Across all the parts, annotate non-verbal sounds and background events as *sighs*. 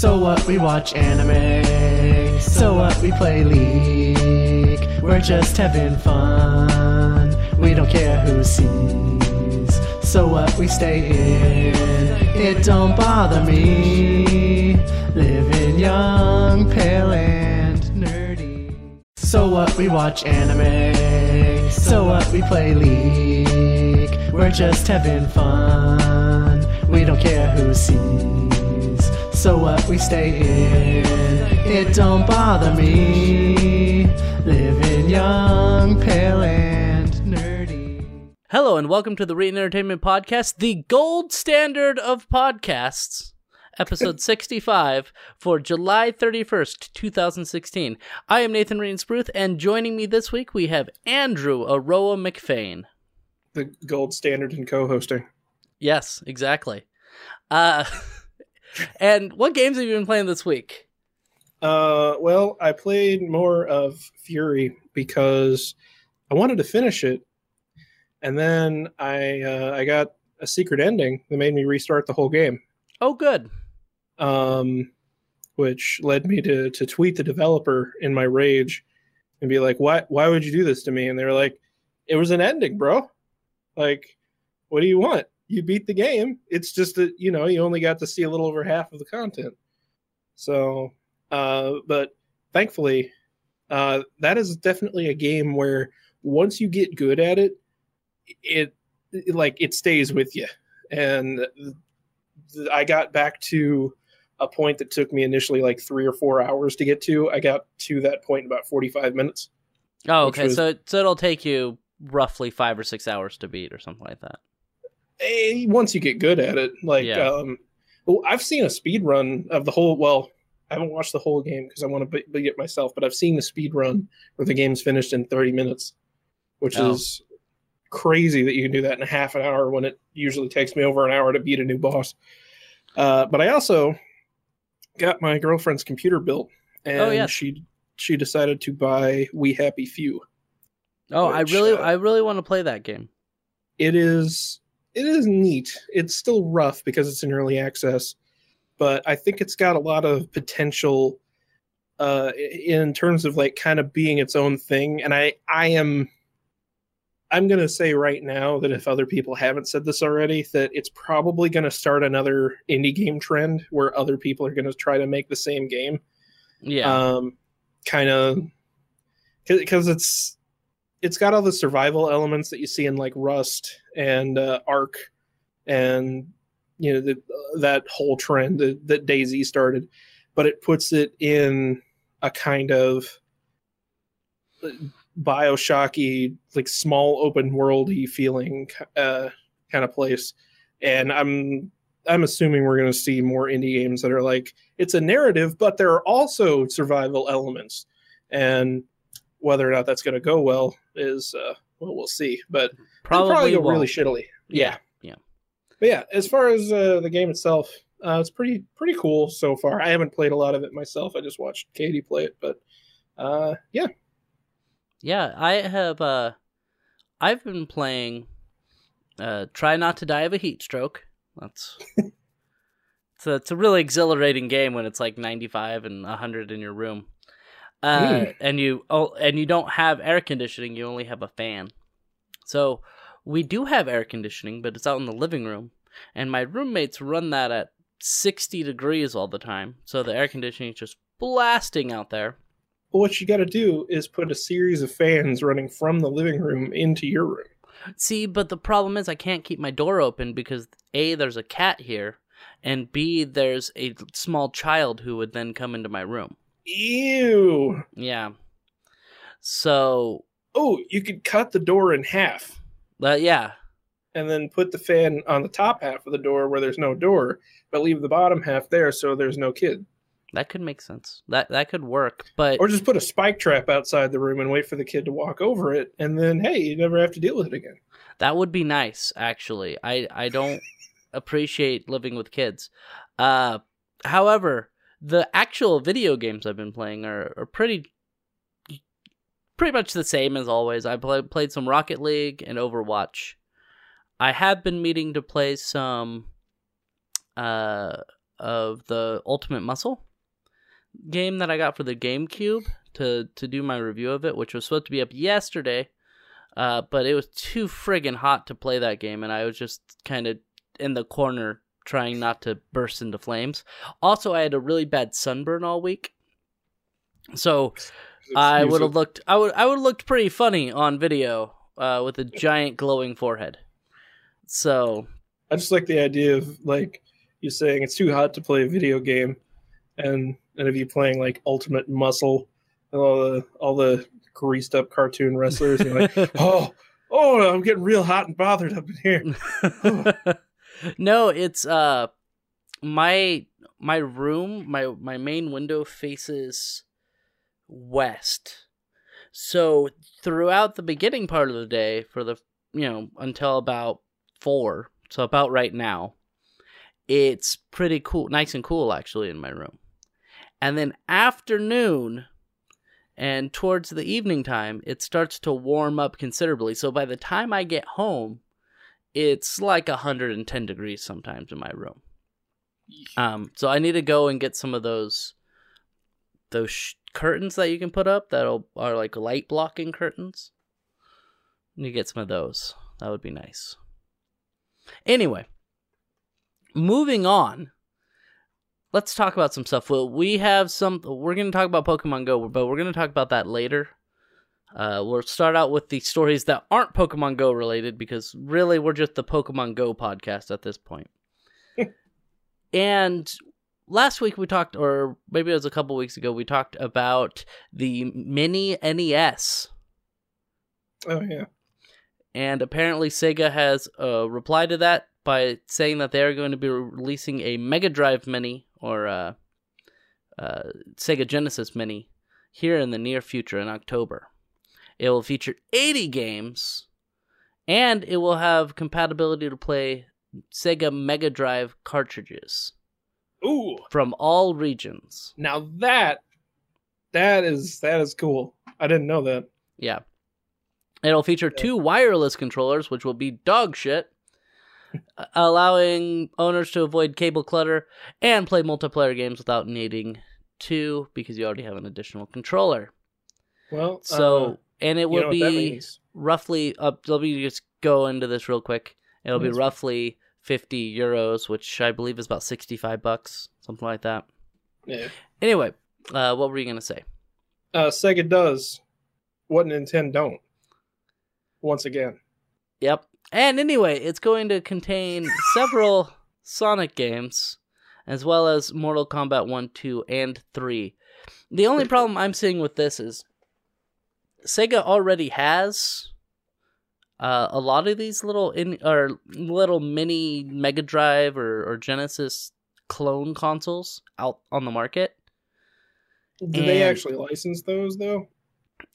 So what? We watch anime. So what? We play League. We're just having fun. We don't care who sees. So what? We stay in. It don't bother me. Living young, pale, and nerdy. So what? We watch anime. So what? We play League. We're just having fun. We don't care who sees. So what? We stay in. It don't bother me. Living young, pale, and nerdy. Hello and welcome to the Reetin Entertainment Podcast, the gold standard of podcasts, episode *laughs* 65 for July 31st, 2016. I am Nathan Reensbruth, and joining me this week we have Andrew Aroah McFain. the gold standard in co-hosting. Yes, exactly. Uh, *laughs* and what games have you been playing this week? Uh, well, I played more of Furi because I wanted to finish it, and then I uh, I got a secret ending that made me restart the whole game, Oh, good. um, which led me to to tweet the developer in my rage and be like, "Why why would you do this to me?" And they were like, "It was an ending, bro. Like, what do you want? You beat the game. It's just that you know you only got to see a little over half of the content." So uh, but thankfully, uh, that is definitely a game where once you get good at it, it, it like it stays with you. And th- I got back to a point that took me initially like three or four hours to get to. I got to that point in about forty-five minutes. Oh, okay. was- So, so it'll take you roughly five or six hours to beat or something like that. Eh, once you get good at it, like Yeah. um, well, I've seen a speed run of the whole. Well, I haven't watched the whole game because I want to beat it myself, but I've seen the speed run where the game's finished in 30 minutes, which Oh. is crazy that you can do that in a half an hour when it usually takes me over an hour to beat a new boss. Uh, but I also got my girlfriend's computer built, and Oh, yes. she she decided to buy We Happy Few. Oh, I really, uh, I really want to play that game. it is it is neat. It's still rough because it's in early access, but I think it's got a lot of potential uh in terms of like kind of being its own thing and I I am I'm going to say right now that if other people haven't said this already that it's probably going to start another indie game trend where other people are going to try to make the same game Yeah. um kind of because it's it's got all the survival elements that you see in like rust and uh, ARK and you know the, that whole trend that, that DayZ started but it puts it in a kind of uh, bioshocky like small open worldy feeling uh kind of place. And i'm i'm assuming we're going to see more indie games that are like it's a narrative but there are also survival elements. And whether or not that's going to go well is uh well we'll see but probably, probably go won't. really shittily Yeah. Yeah. but yeah as far as uh, the game itself uh, it's pretty pretty cool so far i haven't played a lot of it myself i just watched katie play it but uh yeah Yeah, I have uh I've been playing uh Try Not to Die of a Heat Stroke. That's *laughs* it's a, it's a really exhilarating game when it's like 95 and 100 in your room. Uh Mm. and you oh and you don't have air conditioning, you only have a fan. So we do have air conditioning, but it's out in the living room and my roommates run that at 60 degrees all the time. So the air conditioning is just blasting out there. What you got to do is put a series of fans running from the living room into your room. See, but the problem is I can't keep my door open because A, there's a cat here, and B, there's a small child who would then come into my room. Ew. Yeah. So, Oh, you could cut the door in half uh, yeah. and then put the fan on the top half of the door where there's no door, but leave the bottom half there so there's no kid. That could make sense. That that could work, but Or just put a spike trap outside the room and wait for the kid to walk over it, and then hey, you never have to deal with it again. that would be nice actually. I I don't *laughs* appreciate living with kids. Uh however, the actual video games I've been playing are, are pretty pretty much the same as always. I play, played some Rocket League and Overwatch. I have been meaning to play some uh of the Ultimate Muscle game that I got for the GameCube to to do my review of it, which was supposed to be up yesterday. Uh, but it was too friggin' hot to play that game, and I was just kind of in the corner trying not to burst into flames. Also, I had a really bad sunburn all week, so I would have looked. I would. I would have looked pretty funny on video uh, with a giant glowing forehead. So I just like the idea of like you saying it's too hot to play a video game, and and of you playing like Ultimate Muscle, and all the all the greased up cartoon wrestlers, and like, *laughs* oh, oh, I'm getting real hot and bothered up in here. *laughs* no, it's uh my my room, my my main window faces west. So throughout the beginning part of the day for the you know until about 4, so about right now, it's pretty cool, nice and cool actually in my room. And then afternoon and towards the evening time, it starts to warm up considerably. So by the time I get home, it's like 110 degrees sometimes in my room. Um, so I need to go and get some of those those sh- curtains that you can put up that are like light blocking curtains. I need to get some of those. That would be nice. Anyway, moving on let's talk about some stuff. Well, we have some. We're going to talk about Pokemon Go, but we're going to talk about that later. Uh, we'll start out with the stories that aren't Pokemon Go related because really we're just the Pokemon Go podcast at this point. *laughs* and last week we talked, or maybe it was a couple weeks ago, we talked about the mini NES. Oh yeah. And apparently Sega has uh, replied to that by saying that they are going to be releasing a Mega Drive Mini or uh, uh, Sega Genesis Mini here in the near future in October. It will feature 80 games and it will have compatibility to play Sega Mega Drive cartridges. Ooh. From all regions. Now that that is that is cool. I didn't know that. Yeah. It'll feature two wireless controllers, which will be dog shit, *laughs* allowing owners to avoid cable clutter and play multiplayer games without needing two because you already have an additional controller. Well, so uh, and it will you know be roughly up. Let me just go into this real quick. It'll be roughly fifty euros, which I believe is about sixty-five bucks, something like that. yeah. Anyway, uh, what were you gonna say? Uh, Sega does what Nintendo don't. Once again. Yep. And anyway, it's going to contain several *laughs* Sonic games, as well as Mortal Kombat 1, 2, and 3. The only *laughs* problem I'm seeing with this is Sega already has uh, a lot of these little in or little mini Mega Drive or, or Genesis clone consoles out on the market. Do they actually license those though?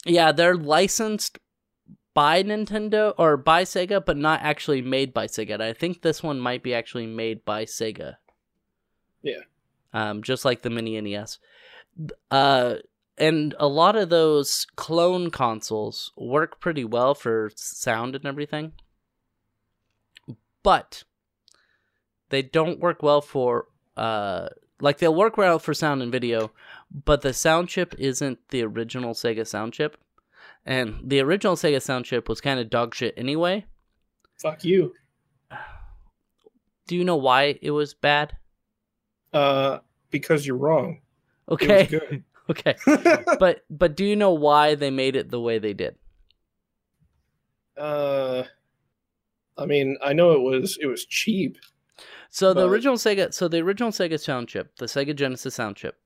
Yeah, they're licensed by Nintendo or by Sega, but not actually made by Sega. And I think this one might be actually made by Sega. Yeah. Um, just like the mini NES. Uh, and a lot of those clone consoles work pretty well for sound and everything, but they don't work well for uh, like they'll work well for sound and video, but the sound chip isn't the original Sega sound chip. And the original Sega sound chip was kind of dog shit anyway. Fuck you. Do you know why it was bad? Uh, because you're wrong. Okay. *laughs* *laughs* okay. But but do you know why they made it the way they did? uh, I mean, I know it was it was cheap. So the original Sega, so the original Sega sound chip, the Sega Genesis sound chip,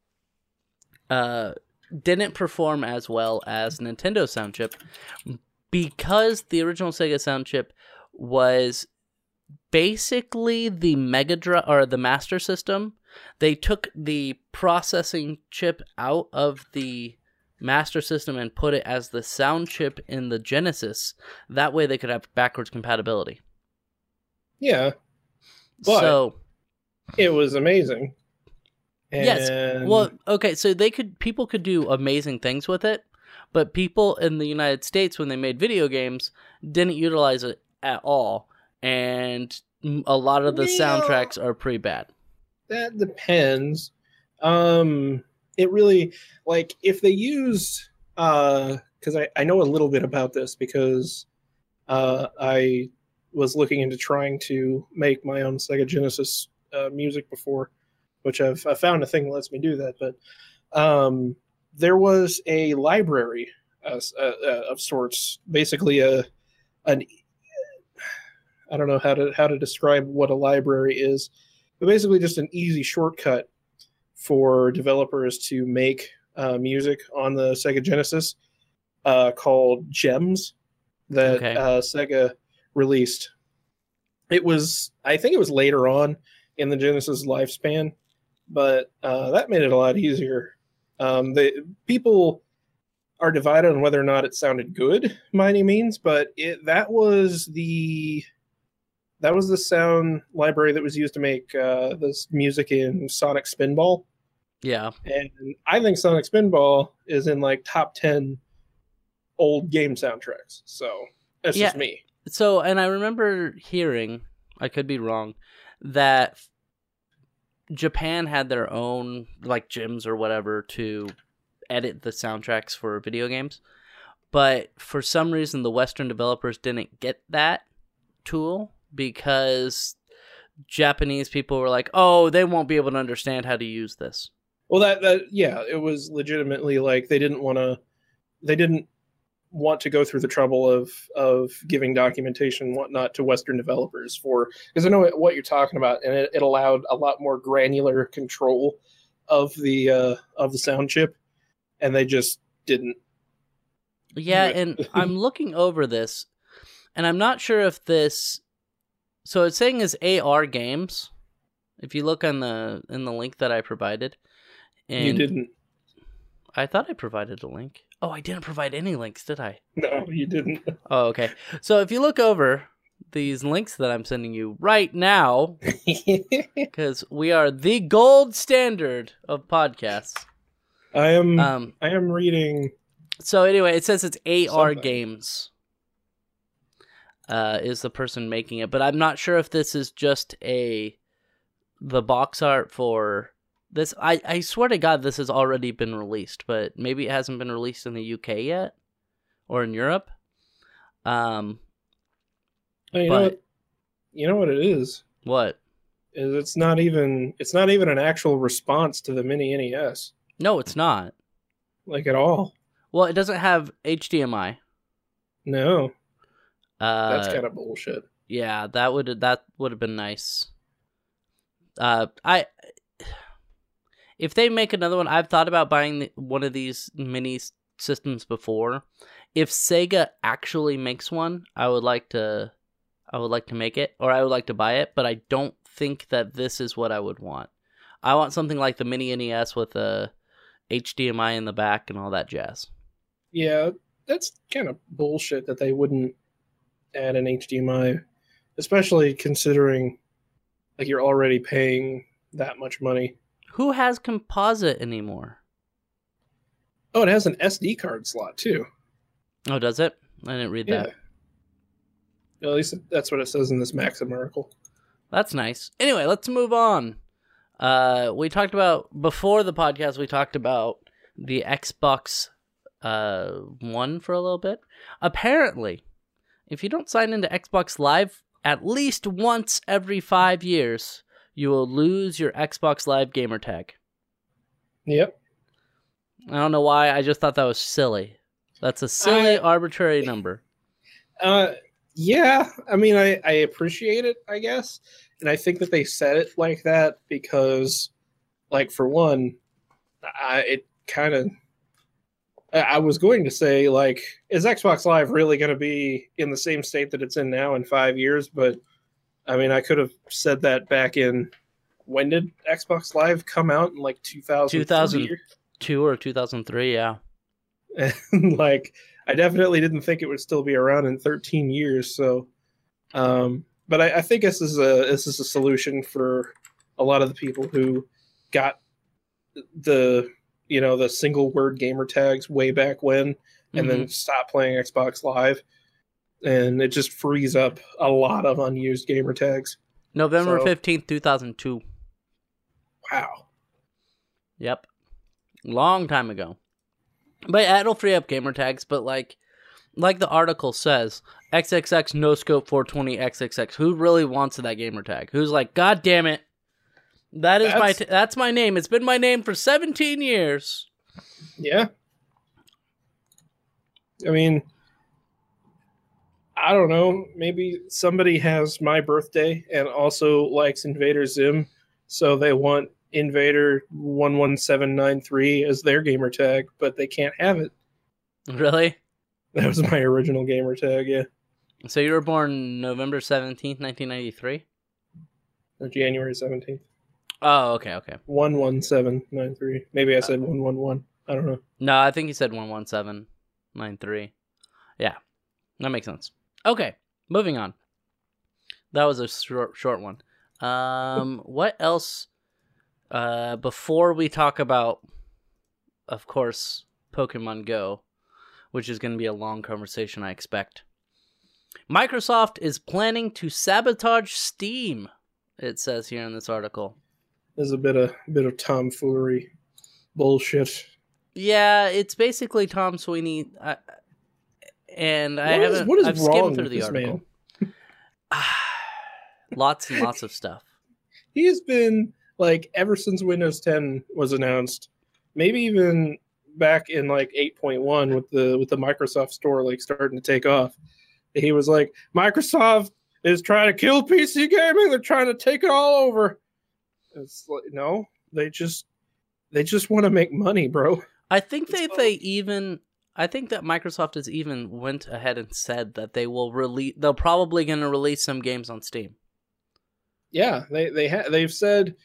uh, didn't perform as well as Nintendo sound chip because the original Sega sound chip was basically the Mega Drive or the Master System. They took the processing chip out of the Master System and put it as the sound chip in the Genesis. That way they could have backwards compatibility. Yeah, But- so it was amazing. Yes, Well, okay, so they could people could do amazing things with it, but people in the United States when they made video games didn't utilize it at all, and a lot of the soundtracks are pretty bad. That depends. Um, it really like if they used uh, because I I know a little bit about this because uh I was looking into trying to make my own Sega Genesis uh, music before, which I've I found a thing that lets me do that. But um, there was a library uh, uh, uh, of sorts, basically a an I don't know how to how to describe what a library is, but basically just an easy shortcut for developers to make uh, music on the Sega Genesis uh, called Gems that Okay. uh, Sega released. It was I think it was later on in the Genesis lifespan, but uh, that made it a lot easier. Um, the people are divided on whether or not it sounded good by any means, but it that was the that was the sound library that was used to make uh, this music in Sonic Spinball, Yeah. and I think Sonic Spinball is in like top ten old game soundtracks. So that's just me. So, and I remember hearing, I could be wrong, that Japan had their own like gyms or whatever to edit the soundtracks for video games. But for some reason the western developers didn't get that tool because Japanese people were like, "Oh, they won't be able to understand how to use this." Well, that that yeah, it was legitimately like they didn't want to, they didn't want to go through the trouble of of giving documentation and whatnot to Western developers for because I know what you're talking about, and it, it allowed a lot more granular control of the uh, of the sound chip, and they just didn't. Yeah, and I'm *laughs* looking over this, and I'm not sure if this. So it's saying is AtGames. If you look on the in the link that I provided, and you didn't. I thought I provided a link. Oh, I didn't provide any links, did I? No, you didn't. Oh, okay. So if you look over these links that I'm sending you right now, *laughs* because we are the gold standard of podcasts. I am. Um, I am reading. So anyway, it says it's AR Something. Games. Uh, is the person making it, but I'm not sure if this is just a the box art for this. I I swear to God, this has already been released, but maybe it hasn't been released in the UK yet or in Europe. Um, Oh, you know but what? You know what it is. what? Is it's not even. It's not even an actual response to the mini NES, No, it's not. like at all. Well, it doesn't have HDMI. No, Uh, that's kind of bullshit. Yeah, that would that would have been nice. Uh, I if they make another one, I've thought about buying the, one of these mini systems before. If Sega actually makes one, I would like to, I would like to make it, or I would like to buy it. But I don't think that this is what I would want. I want something like the mini NES with a HDMI in the back and all that jazz. Yeah, that's kind of bullshit that they wouldn't add an HDMI, especially considering like you're already paying that much money. Who has composite anymore? Oh, it has an SD card slot too. Oh, does it? I didn't read Yeah. that. At least that's what it says in this Maxim article. That's nice. Anyway, let's move on. Uh, we talked about before the podcast. We talked about the Xbox uh, One for a little bit. Apparently, if you don't sign into Xbox Live at least once every five years, you will lose your Xbox Live gamer tag. Yep. I don't know why. I just thought that was silly. That's a silly, I- arbitrary *laughs* number. Uh, yeah. I mean, I I appreciate it, I guess, and I think that they said it like that because, like, for one, I it kind of. I was going to say, like, is Xbox Live really going to be in the same state that it's in now in five years? But I mean, I could have said that back in when did Xbox Live come out in like 2000? 2000. Two or two thousand three, yeah. and *laughs* like I definitely didn't think it would still be around in 13 years. So, um, but I, I think this is a this is a solution for a lot of the people who got the you know the single word gamer tags way back when, and then mm-hmm. stop playing Xbox Live, and it just frees up a lot of unused gamer tags. November so- fifteenth, two thousand two. Wow. Yep. Long time ago. But yeah, it'll free up gamer tags, but like like the article says, XXX no scope 420 XXX. Who really wants that gamer tag? Who's like, God damn it. That is my That's- t- that's my name. It's been my name for 17 years. Yeah. I mean, I don't know. Maybe somebody has my birthday and also likes Invader Zim, so they want Invader one one seven nine three as their gamer tag, but they can't have it. Really? That was my original gamer tag. Yeah, So you were born November 17th, 1993? or January seventeenth. Oh, okay, okay. One one seven nine three. Maybe I said one one one. I don't know. No, I think you said 11793. Yeah. That makes sense. Okay, moving on. That was a short short one. Um *laughs* what else uh before we talk about of course Pokemon Go, which is going to be a long conversation I expect. Microsoft is planning to sabotage Steam. It says here in this article. There's a bit of bit of tomfoolery, bullshit. Yeah, it's basically Tom Sweeney, uh, and I What is- haven't. what is I've wrong skimmed through with the this article. man? *laughs* lots and lots of stuff. he has been like ever since Windows 10 was announced, maybe even back in like 8.1 with the with the Microsoft Store like starting to take off. He was like, Microsoft is trying to kill PC gaming. They're trying to take it all over. It's like no, they just they just want to make money, bro. I think they fun. they even. I think that Microsoft has even went ahead and said that they will release. They're probably going to release some games on Steam. Yeah, they they ha- they've said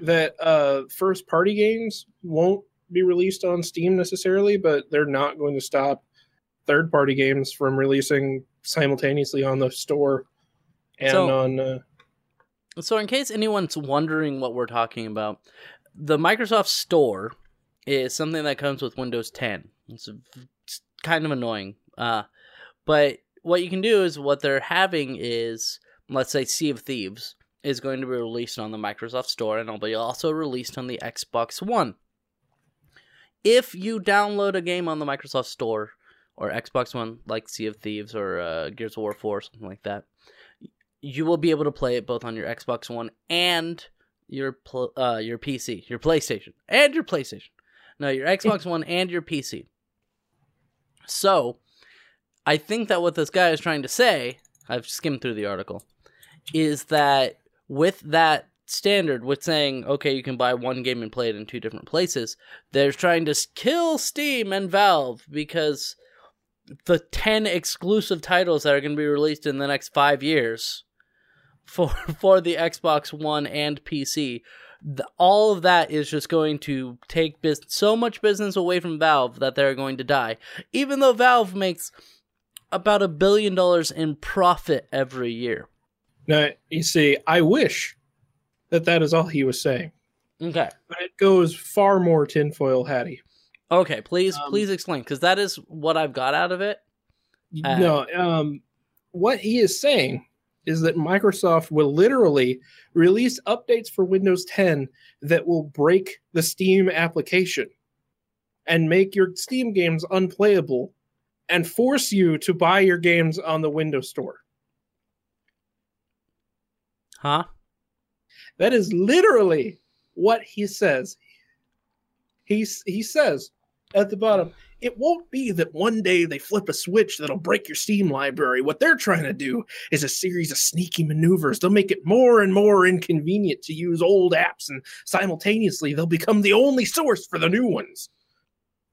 that uh first party games won't be released on Steam necessarily, but they're not going to stop third party games from releasing simultaneously on the store and So- on uh, So, in case anyone's wondering what we're talking about, the Microsoft Store is something that comes with Windows 10. It's, kind of annoying. Uh, but what you can do is what they're having is, let's say, Sea of Thieves is going to be released on the Microsoft Store and it'll be also released on the Xbox One. If you download a game on the Microsoft Store or Xbox One, like Sea of Thieves or uh, Gears of War 4, something like that, you will be able to play it both on your Xbox One and your pl- uh, your PC, your PlayStation, and your PlayStation. No, your *laughs* Xbox One and your PC. So, I think that what this guy is trying to say, I've skimmed through the article, is that with that standard, with saying, okay, you can buy one game and play it in two different places, they're trying to kill Steam and Valve because the 10 exclusive titles that are going to be released in the next five years for *laughs* for the Xbox One and PC. The, all of that is just going to take bus- so much business away from Valve that they're going to die. Even though Valve makes about a billion dollars in profit every year. now you see, I wish that that is all he was saying. Okay. But it goes far more tinfoil hatty. Okay, please Um, please explain cuz that is what I've got out of it. Uh, no, um, what he is saying is that Microsoft will literally release updates for Windows 10 that will break the Steam application and make your Steam games unplayable and force you to buy your games on the Windows Store. Huh? That is literally what he says. He, he says at the bottom, it won't be that one day they flip a switch that'll break your Steam library. What they're trying to do is a series of sneaky maneuvers. They'll make it more and more inconvenient to use old apps, and simultaneously, they'll become the only source for the new ones.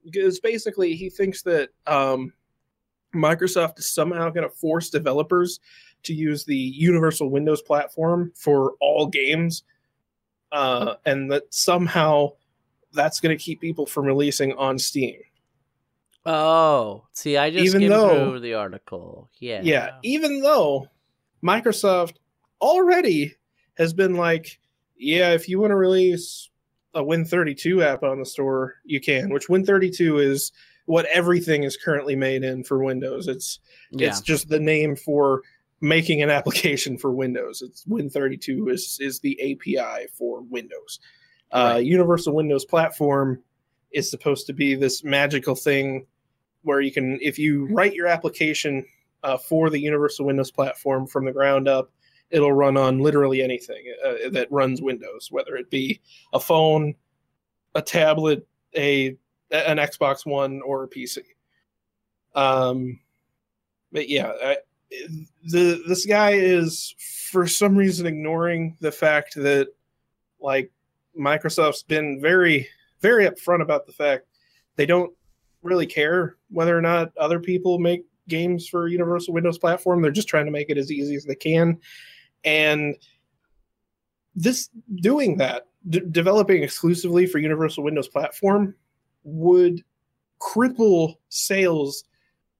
Because basically, he thinks that um, Microsoft is somehow going to force developers to use the Universal Windows platform for all games, uh, and that somehow that's going to keep people from releasing on Steam. Oh, see, I just Even though- through the article. Yeah. Yeah, even though Microsoft already has been like, yeah, if you want to release a Win32 app on the store, you can, which Win32 is what everything is currently made in for Windows. It's Yeah. it's just the name for making an *laughs* application for Windows. It's Win32 is is the API for Windows. Uh, Universal Windows Platform is supposed to be this magical thing where you can, if you write your application uh, for the Universal Windows Platform from the ground up, it'll run on literally anything uh, that runs Windows, whether it be a phone, a tablet, a an Xbox One, or a PC. Um, but yeah, I, the this guy is for some reason ignoring the fact that like Microsoft's been very very upfront about the fact they don't really care whether or not other people make games for Universal Windows platform. They're just trying to make it as easy as they can. And this doing that, d- developing exclusively for Universal Windows platform would cripple sales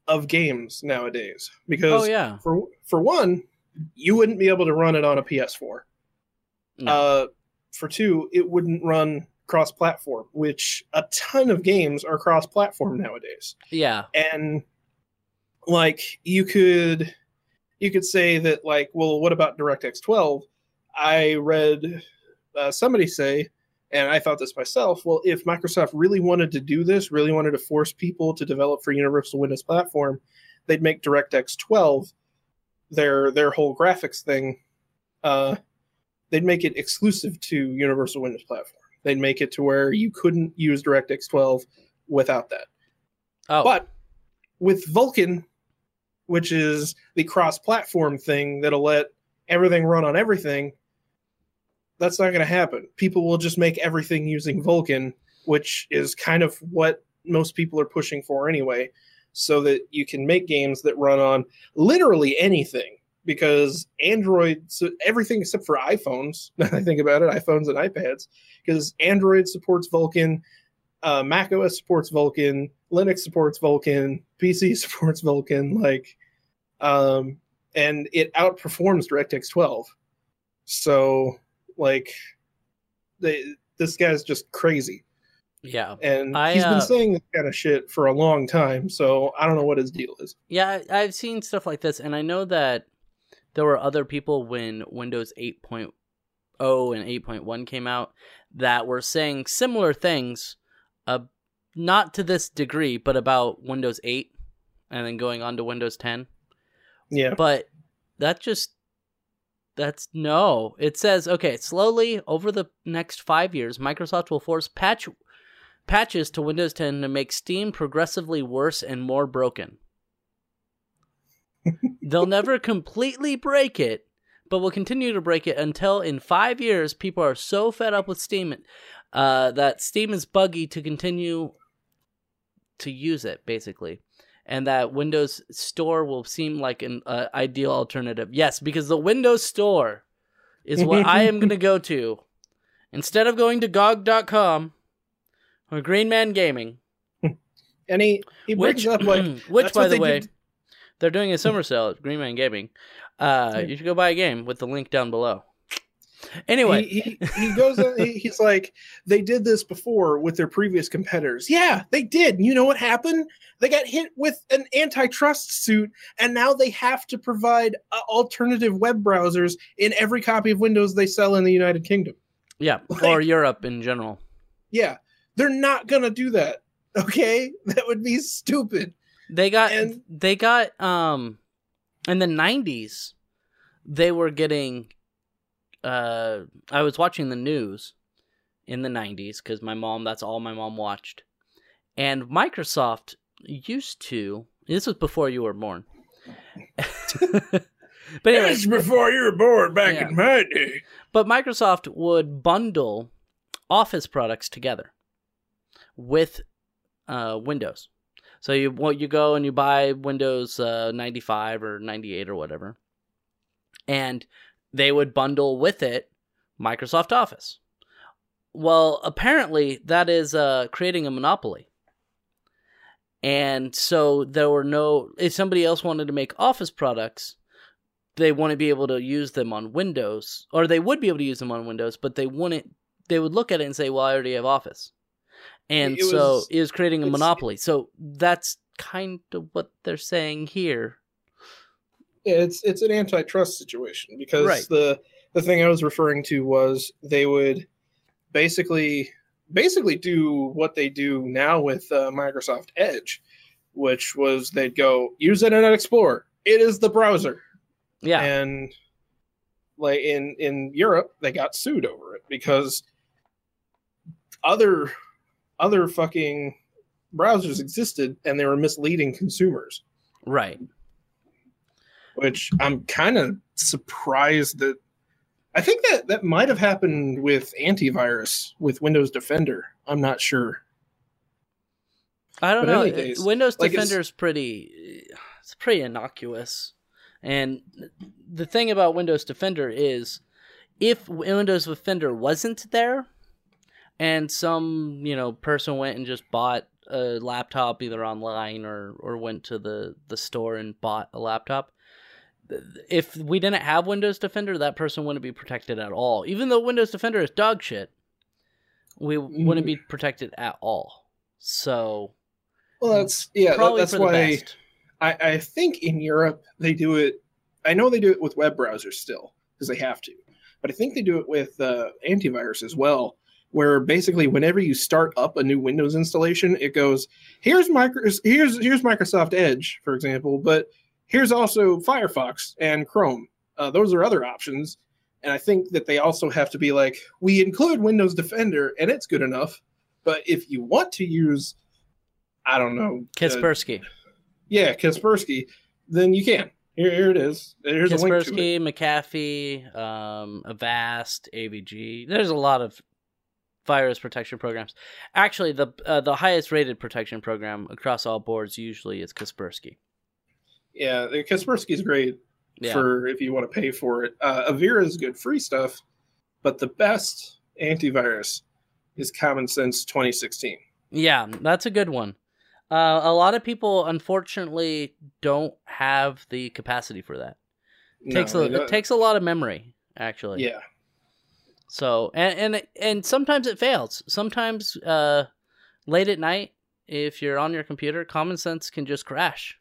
of games nowadays because Oh yeah. for for one, you wouldn't be able to run it on a PS4. No. Uh, for two, it wouldn't run cross-platform, which a ton of games are cross-platform nowadays. yeah. And like you could you could say that like, well, what about DirectX 12? I read uh, somebody say, and I thought this myself. Well, if Microsoft really wanted to do this, really wanted to force people to develop for Universal Windows platform, they'd make DirectX 12 their their whole graphics thing. Uh, they'd make it exclusive to Universal Windows platform. They'd make it to where you couldn't use DirectX 12 without that. Oh. But with Vulkan, which is the cross-platform thing that'll let everything run on everything, that's not going to happen. People will just make everything using Vulkan, which is kind of what most people are pushing for anyway, so that you can make games that run on literally anything. Because Android, so everything except for iPhones, *laughs* that I think about it, iPhones and iPads, because Android supports Vulkan, uh, Mac OS supports Vulkan, Linux supports Vulkan, PC *laughs* supports Vulkan, like, um, and it outperforms DirectX 12. So, like, they, this guy's just crazy, yeah. and I, he's uh, been saying this kind of shit for a long time. So I don't know what his deal is. Yeah, I've seen stuff like this, and I know that there were other people when Windows 8.0 and 8.1 came out that were saying similar things, uh, not to this degree, but about Windows 8 and then going on to Windows 10. Yeah, But that just that's no. It says okay, slowly over the next 5 years, Microsoft will force patch patches to Windows 10 to make Steam progressively worse and more broken. They'll never completely break it, but will continue to break it until in 5 years people are so fed up with Steam uh, that Steam is buggy to continue to use it basically. And that Windows Store will seem like an uh, ideal alternative. Yes, because the Windows Store is what I am going to go to. *laughs* Instead of going to GOG.com or Green Man Gaming, *laughs* and he he brings which, up like *clears throat* which by the way, did- they're doing a summer sale at Green Man Gaming. Uh, you should go buy a game with the link down below. Anyway, he, he, he goes he, he's like they did this before with their previous competitors. Yeah they did. You know what happened? They got hit with an antitrust suit and now they have to provide uh, alternative web browsers in every copy of windows they sell in the united kingdom. Yeah, *laughs* like- or Europe in general. yeah they're not gonna do that okay? *laughs* That would be stupid They got And- they got um in the 90s they were getting uh I was watching the news in the 90s cuz my mom that's all my mom watched. And Microsoft used to this was before you were born. *laughs* but anyway, before you were born back Yeah. in my day but Microsoft would bundle Office products together with uh, Windows. So you well, you go and you buy Windows uh, 95 or 98 or whatever, and they would bundle with it Microsoft Office. Well, apparently that is uh, creating a monopoly. And so there were no. If somebody else wanted to make Office products, they wouldn't be able to use them on Windows, or they would be able to use them on Windows, but they wouldn't. They would look at it and say, "Well, I already have Office," and It so was- it was creating a monopoly. So that's kind of what they're saying here. Yeah, it's it's an antitrust situation because Right. the the thing I was referring to was they would basically basically do what they do now with uh, Microsoft Edge, which was they'd go use Internet Explorer. It is the browser, Yeah. and like in in Europe, they got sued over it because other other fucking browsers existed and they were misleading consumers. right. which I'm kind of surprised that. I think that that might have happened with antivirus with Windows Defender. I'm not sure. I don't But know. Windows like, Defender is pretty. It's pretty innocuous, and the thing about Windows Defender is, if Windows Defender wasn't there, and some you know person went and just bought a laptop either online or or went to the the store and bought a laptop. If we didn't have Windows Defender, that person wouldn't be protected at all. Even though Windows Defender is dog shit, we wouldn't be protected at all. So Well, that's yeah. probably that's for the why best. I, I think in Europe they do it. I know they do it with web browsers still because they have to, but I think they do it with uh, antivirus as well. Where basically, whenever you start up a new Windows installation, it goes here's micro here's here's Microsoft Edge, for example, but here's also Firefox and Chrome. Uh, those are other options, and I think that they also have to be like we include Windows Defender, and it's good enough. But if you want to use, I don't know, uh, Kaspersky. yeah, Kaspersky, then you can. Here, here it is. Here's a link to it. Kaspersky, McAfee, um, Avast, AVG. There's a lot of virus protection programs. Actually, the uh, the highest rated protection program across all boards usually is Kaspersky. Yeah, Kaspersky is great Yeah. for if you want to pay for it. Uh, Avira is good free stuff, but the best antivirus is Common Sense 2016. Yeah, that's a good one. Uh, a lot of people, unfortunately, don't have the capacity for that. It takes No, a, it takes a lot of memory, actually. yeah, So and and and sometimes it fails. Sometimes uh, late at night, if you're on your computer, common sense can just crash.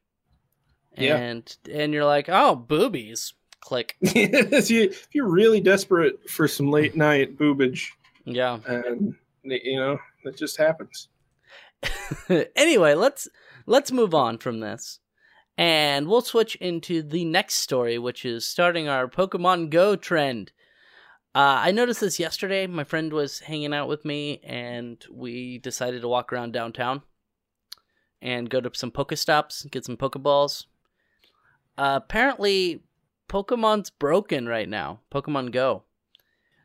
Yeah. And and you're like, oh, boobies. Click. *laughs* if, you, if you're really desperate for some late night boobage, Yeah. and you know that just happens. *laughs* anyway, let's let's move on from this. And we'll switch into the next story, which is starting our Pokemon Go trend. Uh, I noticed this yesterday. My friend was hanging out with me, and we decided to walk around downtown and go to some Pokestops, get some Pokeballs. Uh, apparently, Pokemon's broken right now. Pokemon Go.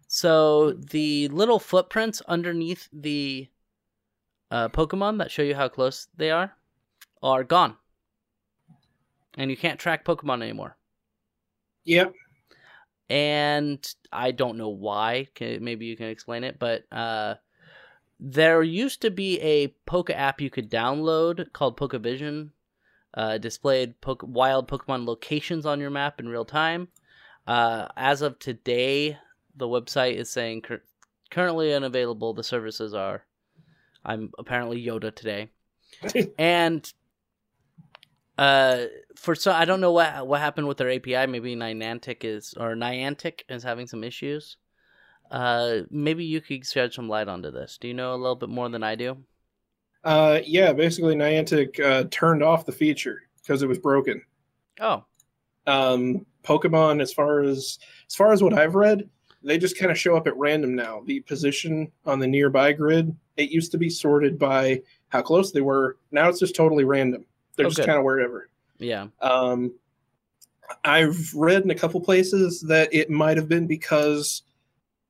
So the little footprints underneath the uh, Pokemon that show you how close they are are gone, and you can't track Pokemon anymore. Yep. And I don't know why. Can, maybe you can explain it, but uh, there used to be a Poke app you could download called PokeVision. Uh, displayed poke- wild Pokemon locations on your map in real time. Uh, as of today, the website is saying cur- currently unavailable. The services are. I'm apparently Yoda today, *laughs* and uh, for so I don't know what what happened with their API. Maybe Niantic is or Niantic is having some issues. Uh, maybe you could shed some light onto this. Do you know a little bit more than I do? Uh, yeah, basically Niantic uh, turned off the feature because it was broken. Oh, um, Pokemon, as far as as far as what I've read, they just kind of show up at random now. The position on the nearby grid, it used to be sorted by how close they were. Now it's just totally random. They're Oh, just kind of wherever. yeah. Um, I've read in a couple places that it might have been because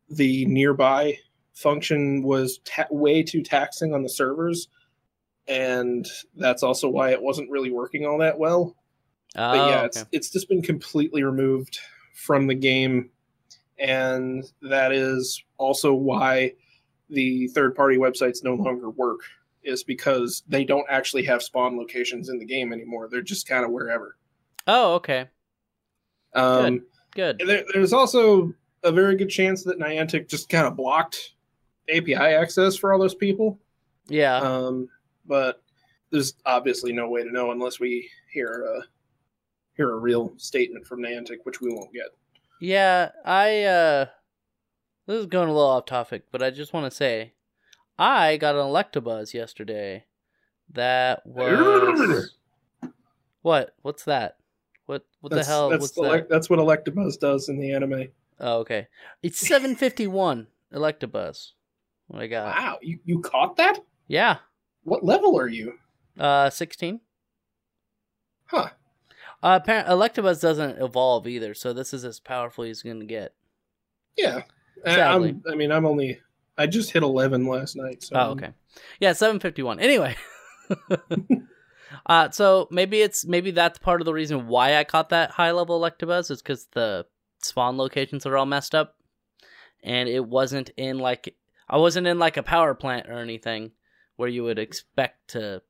the nearby function was ta- way too taxing on the servers, and that's also why it wasn't really working all that well Oh, but yeah, okay. it's it's just been completely removed from the game, and that is also why the third party websites no longer work. Is because they don't actually have spawn locations in the game anymore. They're just kind of wherever. oh, okay. Um, Good. there, there's also a very good chance that Niantic just kind of blocked API access for all those people. Yeah. Um, but there's obviously no way to know unless we hear a hear a real statement from Niantic, which we won't get. Yeah, I uh This is going a little off topic, but I just want to say, I got an Electabuzz yesterday. That was what? What's that? What? What that's, the hell? That's, What's the, that? that's what Electabuzz does in the anime. Oh, okay. It's seven fifty one Electabuzz. What I got? Wow, you, you caught that? Yeah. What level are you? Uh, sixteen. Huh. Uh, Electabuzz doesn't evolve either, so this is as powerful as he's gonna get. Yeah. Sadly. I'm, I mean, I'm only. I just hit 11 last night. So Oh, okay. Yeah, seven fifty one. Anyway. *laughs* uh so maybe it's maybe that's part of the reason why I caught that high level Electabuzz is because the spawn locations are all messed up. And it wasn't in like I wasn't in like a power plant or anything where you would expect to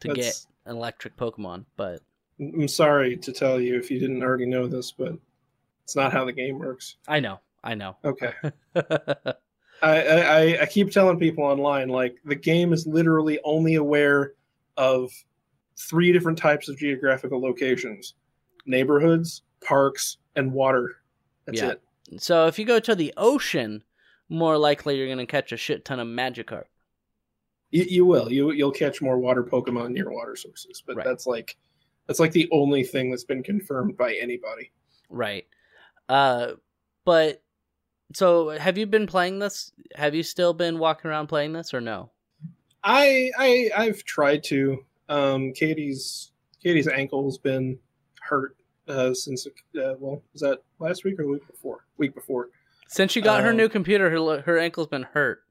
to get an electric Pokemon, but I'm sorry to tell you if you didn't already know this, but it's not how the game works. I know, I know. Okay. *laughs* I, I I keep telling people online like the game is literally only aware of three different types of geographical locations: neighborhoods, parks, and water. That's Yeah. it. so if you go to the ocean, more likely you're gonna catch a shit ton of Magikarp. You, you will. You you'll catch more water Pokemon near water sources, but Right. that's like that's like the only thing that's been confirmed by anybody. Right. Uh but so have you been playing this? Have you still been walking around playing this or no? I I I've tried to. Um, Katie's Katie's ankle's been hurt uh, since uh, well, was that last week or week before? Week before. Since she got her Um, new computer, her her ankle's been hurt.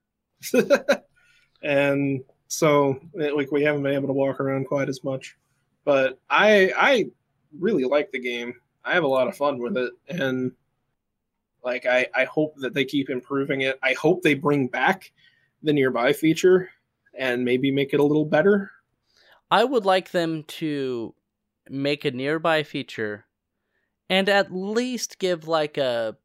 *laughs* and so like we haven't been able to walk around quite as much. But I I really like the game. I have a lot of fun with it and like I I hope that they keep improving it. I hope they bring back the nearby feature and maybe make it a little better. I would like them to make a nearby feature and at least give like a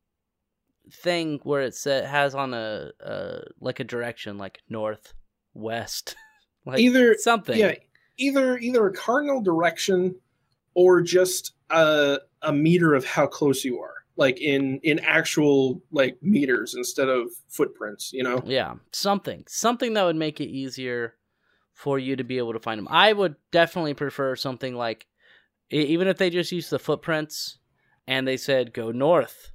thing where it has on a uh like a direction like north, west, *laughs* like Either- something. Yeah, either either a cardinal direction or just a a meter of how close you are, like in in actual like meters instead of footprints. You know, Yeah, something, something that would make it easier for you to be able to find them. I would definitely prefer something like, even if they just use the footprints and they said go north,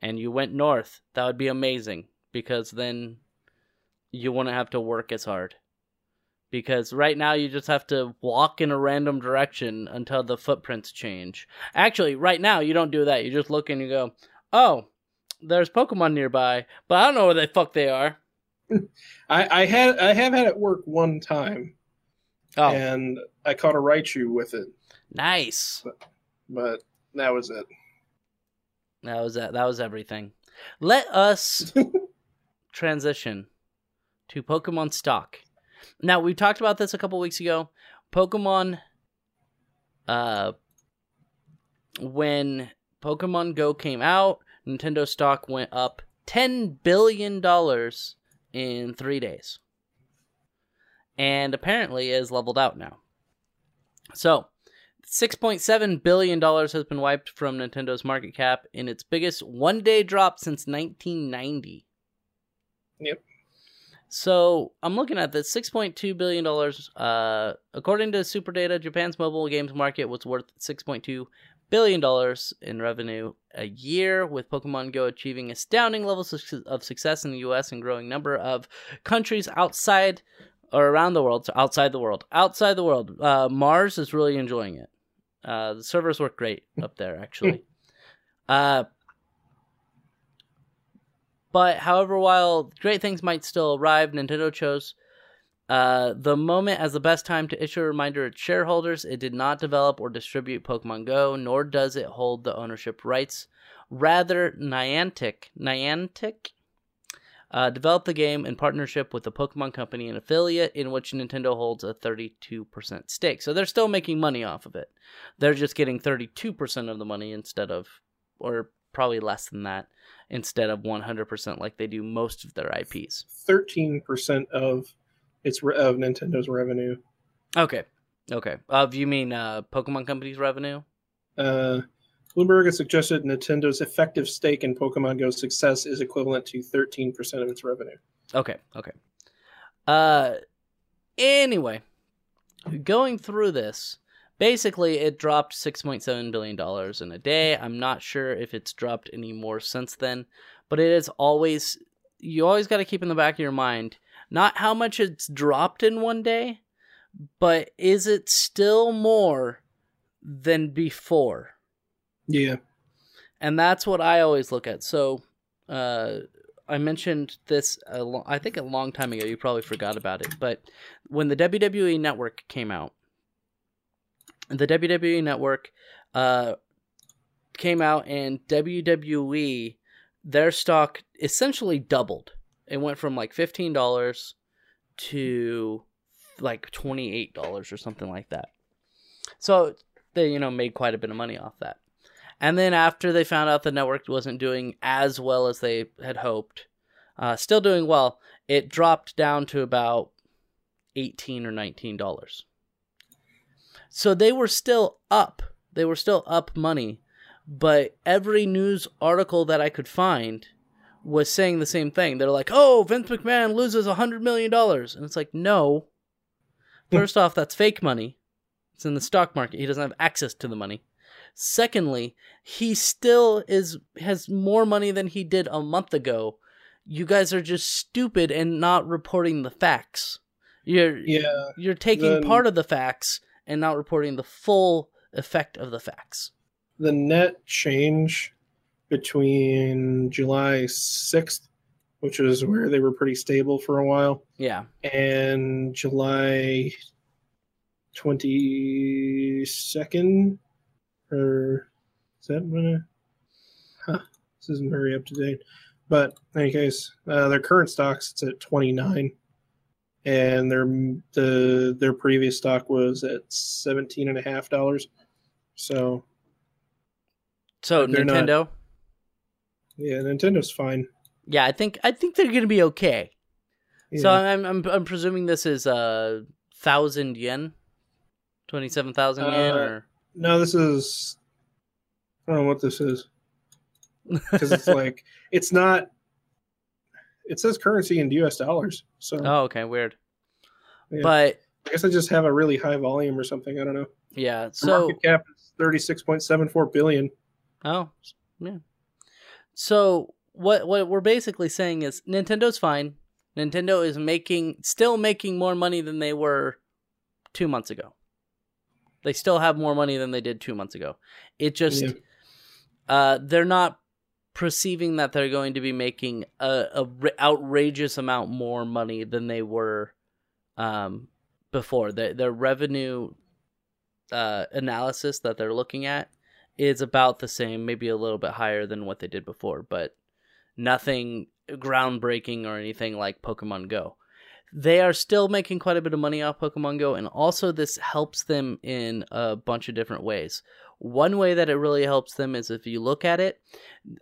and you went north, that would be amazing because then you wouldn't have to work as hard. Because right now you just have to walk in a random direction until the footprints change. Actually, right now you don't do that. You just look and you go, "Oh, there's Pokemon nearby, but I don't know where the fuck they are." *laughs* I I had I have had it work one time, Oh, and I caught a Raichu with it, nice. but that was it. That was that. That was everything. Let us *laughs* transition to Pokemon stock. Now we talked about this a couple weeks ago. Pokemon, uh, when Pokemon Go came out, Nintendo stock went up ten billion dollars in three days, and apparently is leveled out now. So, $6.7 billion has been wiped from Nintendo's market cap in its biggest one day drop since 1990. Yep. So I'm looking at this $6.2 billion. Uh, according to SuperData, Japan's mobile games market was worth $6.2 billion in revenue a year, with Pokemon Go achieving astounding levels of of success in the US and growing number of countries outside or around the world, so outside the world, outside the world. Uh, Mars is really enjoying it. Uh, the servers work great up there, actually. *laughs* but however, while great things might still arrive, Nintendo chose uh, the moment as the best time to issue a reminder to shareholders. It did not develop or distribute Pokemon Go, nor does it hold the ownership rights. Rather, Niantic, Niantic uh, developed the game in partnership with the Pokemon Company, an affiliate in which Nintendo holds a 32% stake. So they're still making money off of it. They're just getting 32% of the money instead of, or probably less than that, instead of 100% like they do most of their IPs. Thirteen percent of its re- of Nintendo's revenue. Okay. Okay. Of you mean uh, Pokemon Company's revenue? Uh, Bloomberg has suggested Nintendo's effective stake in Pokemon Go's success is equivalent to 13% of its revenue. Okay, okay. Uh anyway, going through this, basically it dropped 6.7 billion dollars in a day. I'm not sure if it's dropped any more since then, but it is always you always got to keep in the back of your mind not how much it's dropped in one day, but is it still more than before? Yeah. and that's what I always look at. So, uh, I mentioned this, a lo- I think a long time ago. You probably forgot about it, but when the WWE Network came out, the WWE Network uh, came out, and WWE their stock essentially doubled. It went from like fifteen dollars to like twenty eight dollars or something like that. So they you know made quite a bit of money off that. And then after they found out the network wasn't doing as well as they had hoped, uh, still doing well, it dropped down to about eighteen or nineteen dollars. So they were still up. They were still up money, but every news article that I could find was saying the same thing. They're like, "Oh, Vince McMahon loses a hundred million dollars," and it's like, no. Hmm. First off, that's fake money. It's in the stock market. He doesn't have access to the money. Secondly, he still is has more money than he did a month ago. You guys are just stupid and not reporting the facts. You're Yeah. you're taking then- part of the facts and not reporting the full effect of the facts. The net change between July 6th, which is where they were pretty stable for a while, Yeah. and July 22nd, or is that when? I, huh, this isn't very up to date. But in any case, uh, their current stocks it's at 29, and their the their previous stock was at 17 and a half dollars. So So they're not- Nintendo, yeah, Nintendo's fine. yeah, I think I think they're gonna be okay. So I'm I'm I'm presuming this is a thousand yen, twenty seven thousand yen, Uh, or No, this is. I don't know what this is because it's *laughs* like it's not. It says currency in U.S. dollars, so oh okay, weird. Yeah. But I guess I just have a really high volume or something. I don't know. yeah, The so market cap is thirty-six point seven four billion. Oh, yeah. So what what we're basically saying is Nintendo's fine. Nintendo is making still making more money than they were 2 months ago. They still have more money than they did 2 months ago. It just Yeah. uh they're not perceiving that they're going to be making a, a outrageous amount more money than they were um before. Their their revenue uh analysis that they're looking at is about the same, maybe a little bit higher than what they did before, but nothing groundbreaking or anything like Pokemon Go. They are still making quite a bit of money off Pokemon Go, and also this helps them in a bunch of different ways. One way that it really helps them is if you look at it,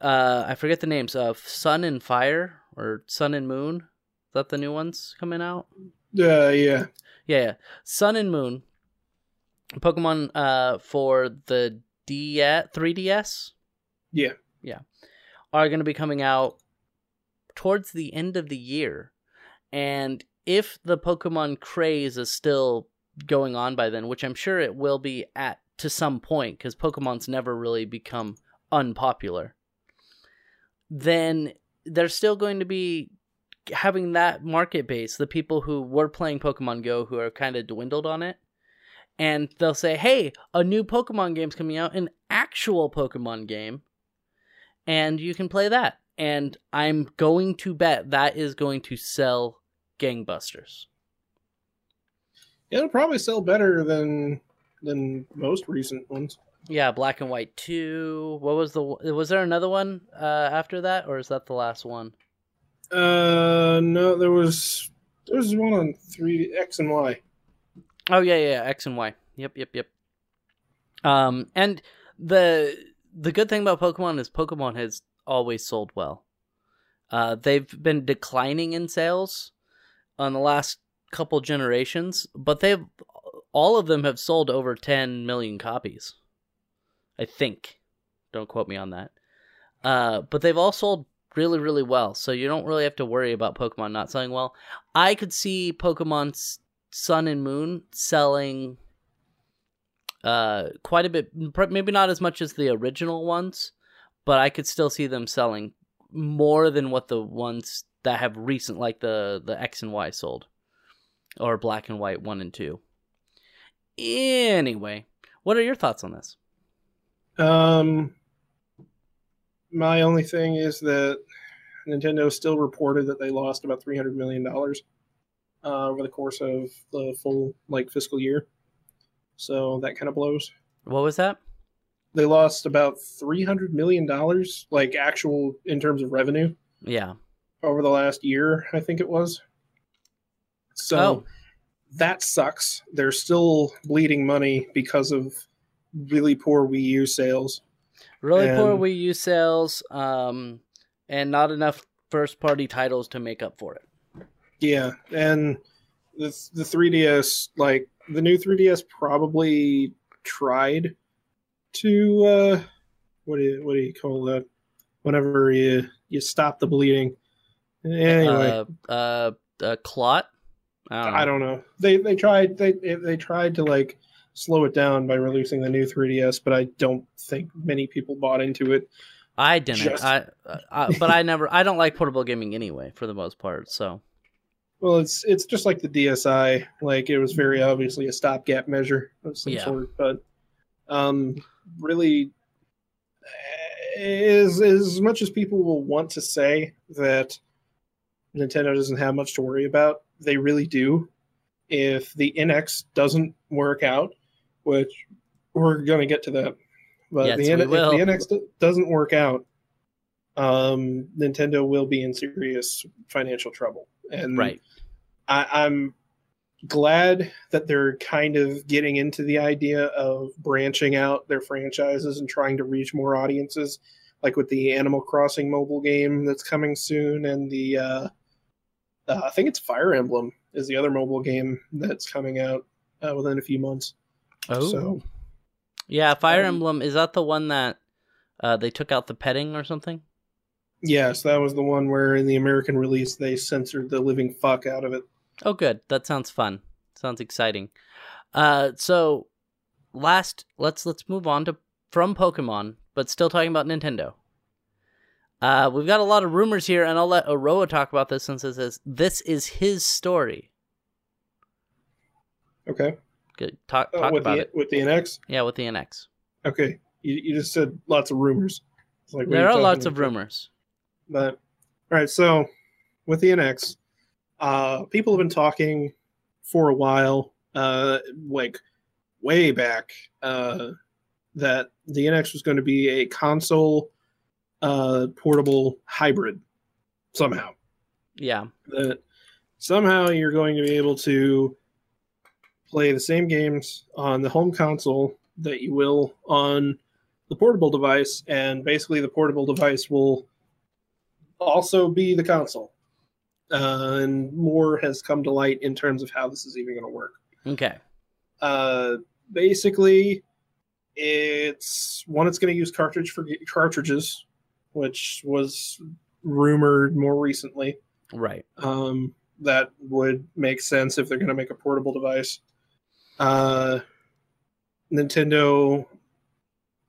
uh, I forget the names of Sun and Fire or Sun and Moon. Is that the new ones coming out? Uh, yeah, Yeah, yeah. Sun and Moon. Pokemon uh for the DS 3DS Yeah. yeah. are going to be coming out towards the end of the year. And if the Pokemon craze is still going on by then, which I'm sure it will be at to some point cuz Pokemon's never really become unpopular. Then they're still going to be having that market base, the people who were playing Pokemon Go who are kind of dwindled on it. And they'll say, "Hey, a new Pokemon game's coming out, an actual Pokemon game." and you can play that. And I'm going to bet that is going to sell gangbusters. It'll probably sell better than than most recent ones. Yeah, Black and White 2. What was the was there another one uh, after that or is that the last one? Uh, no, there was there was one on three X and Y. Oh yeah, yeah, X and Y. Yep, yep, yep. Um and the the good thing about Pokemon is Pokemon has always sold well. Uh they've been declining in sales on the last couple generations, but they've all of them have sold over 10 million copies. I think. Don't quote me on that. Uh, but they've all sold really, really well, so you don't really have to worry about Pokemon not selling well. I could see Pokemon Sun and Moon selling uh quite a bit maybe not as much as the original ones but i could still see them selling more than what the ones that have recent like the the x and y sold or black and white 1 and 2 anyway what are your thoughts on this Um, my only thing is that Nintendo still reported that they lost about three hundred million dollars uh, over the course of the full like fiscal year. So that kind of blows. what was that They lost about three hundred million dollars, like actual in terms of revenue, yeah over the last year. I think it was. So Oh. that sucks. They're still bleeding money because of really poor Wii U sales. really poor wii u sales um and not enough first party titles to make up for it Yeah, and the the 3DS, like the new 3DS, probably tried to uh, what do you what do you call that? Whenever you you stop the bleeding. Anyway, uh uh, uh clot I don't know. I don't know. They they tried they they tried to like slow it down by releasing the new 3DS, but I don't think many people bought into it. I didn't. Just- I, I, but I never. I don't like portable gaming anyway, for the most part. So Well, it's it's just like the DSi. Like it was very obviously a stopgap measure of some Yeah. sort, but um, really, is as much as people will want to say that Nintendo doesn't have much to worry about, they really do. If the NX doesn't work out, which we're gonna get to that, but Yes, the, N- if the NX do- doesn't work out, um, Nintendo will be in serious financial trouble. And right, I, I'm glad that they're kind of getting into the idea of branching out their franchises and trying to reach more audiences, like with the Animal Crossing mobile game that's coming soon, and the uh, uh, I think it's Fire Emblem is the other mobile game that's coming out uh, within a few months. oh So yeah. Fire um, Emblem is that the one that uh, they took out the petting or something? yes, that was the one where in the American release they censored the living fuck out of it. Oh, good. That sounds fun. Sounds exciting. Uh, so last, let's let's move on to from Pokemon, but still talking about Nintendo. Uh, we've got a lot of rumors here, and I'll let Aroah talk about this since this is this is his story. Okay, Good. Talk uh, talk with about the it. with the NX. Yeah, with the NX. Okay, you, you just said lots of rumors. It's like, There are lots of rumors. But all right, so with the NX, uh, people have been talking for a while, uh, like way back, uh, that the NX was going to be a console uh, portable hybrid somehow. Yeah. That somehow you're going to be able to play the same games on the home console that you will on the portable device, and basically the portable device will also be the console. Uh, and more has come to light in terms of how this is even going to work. Okay. Uh, basically, it's one. It's going to use cartridge for cartridges, which was rumored more recently. Right. Um, that would make sense if they're going to make a portable device. Uh, Nintendo,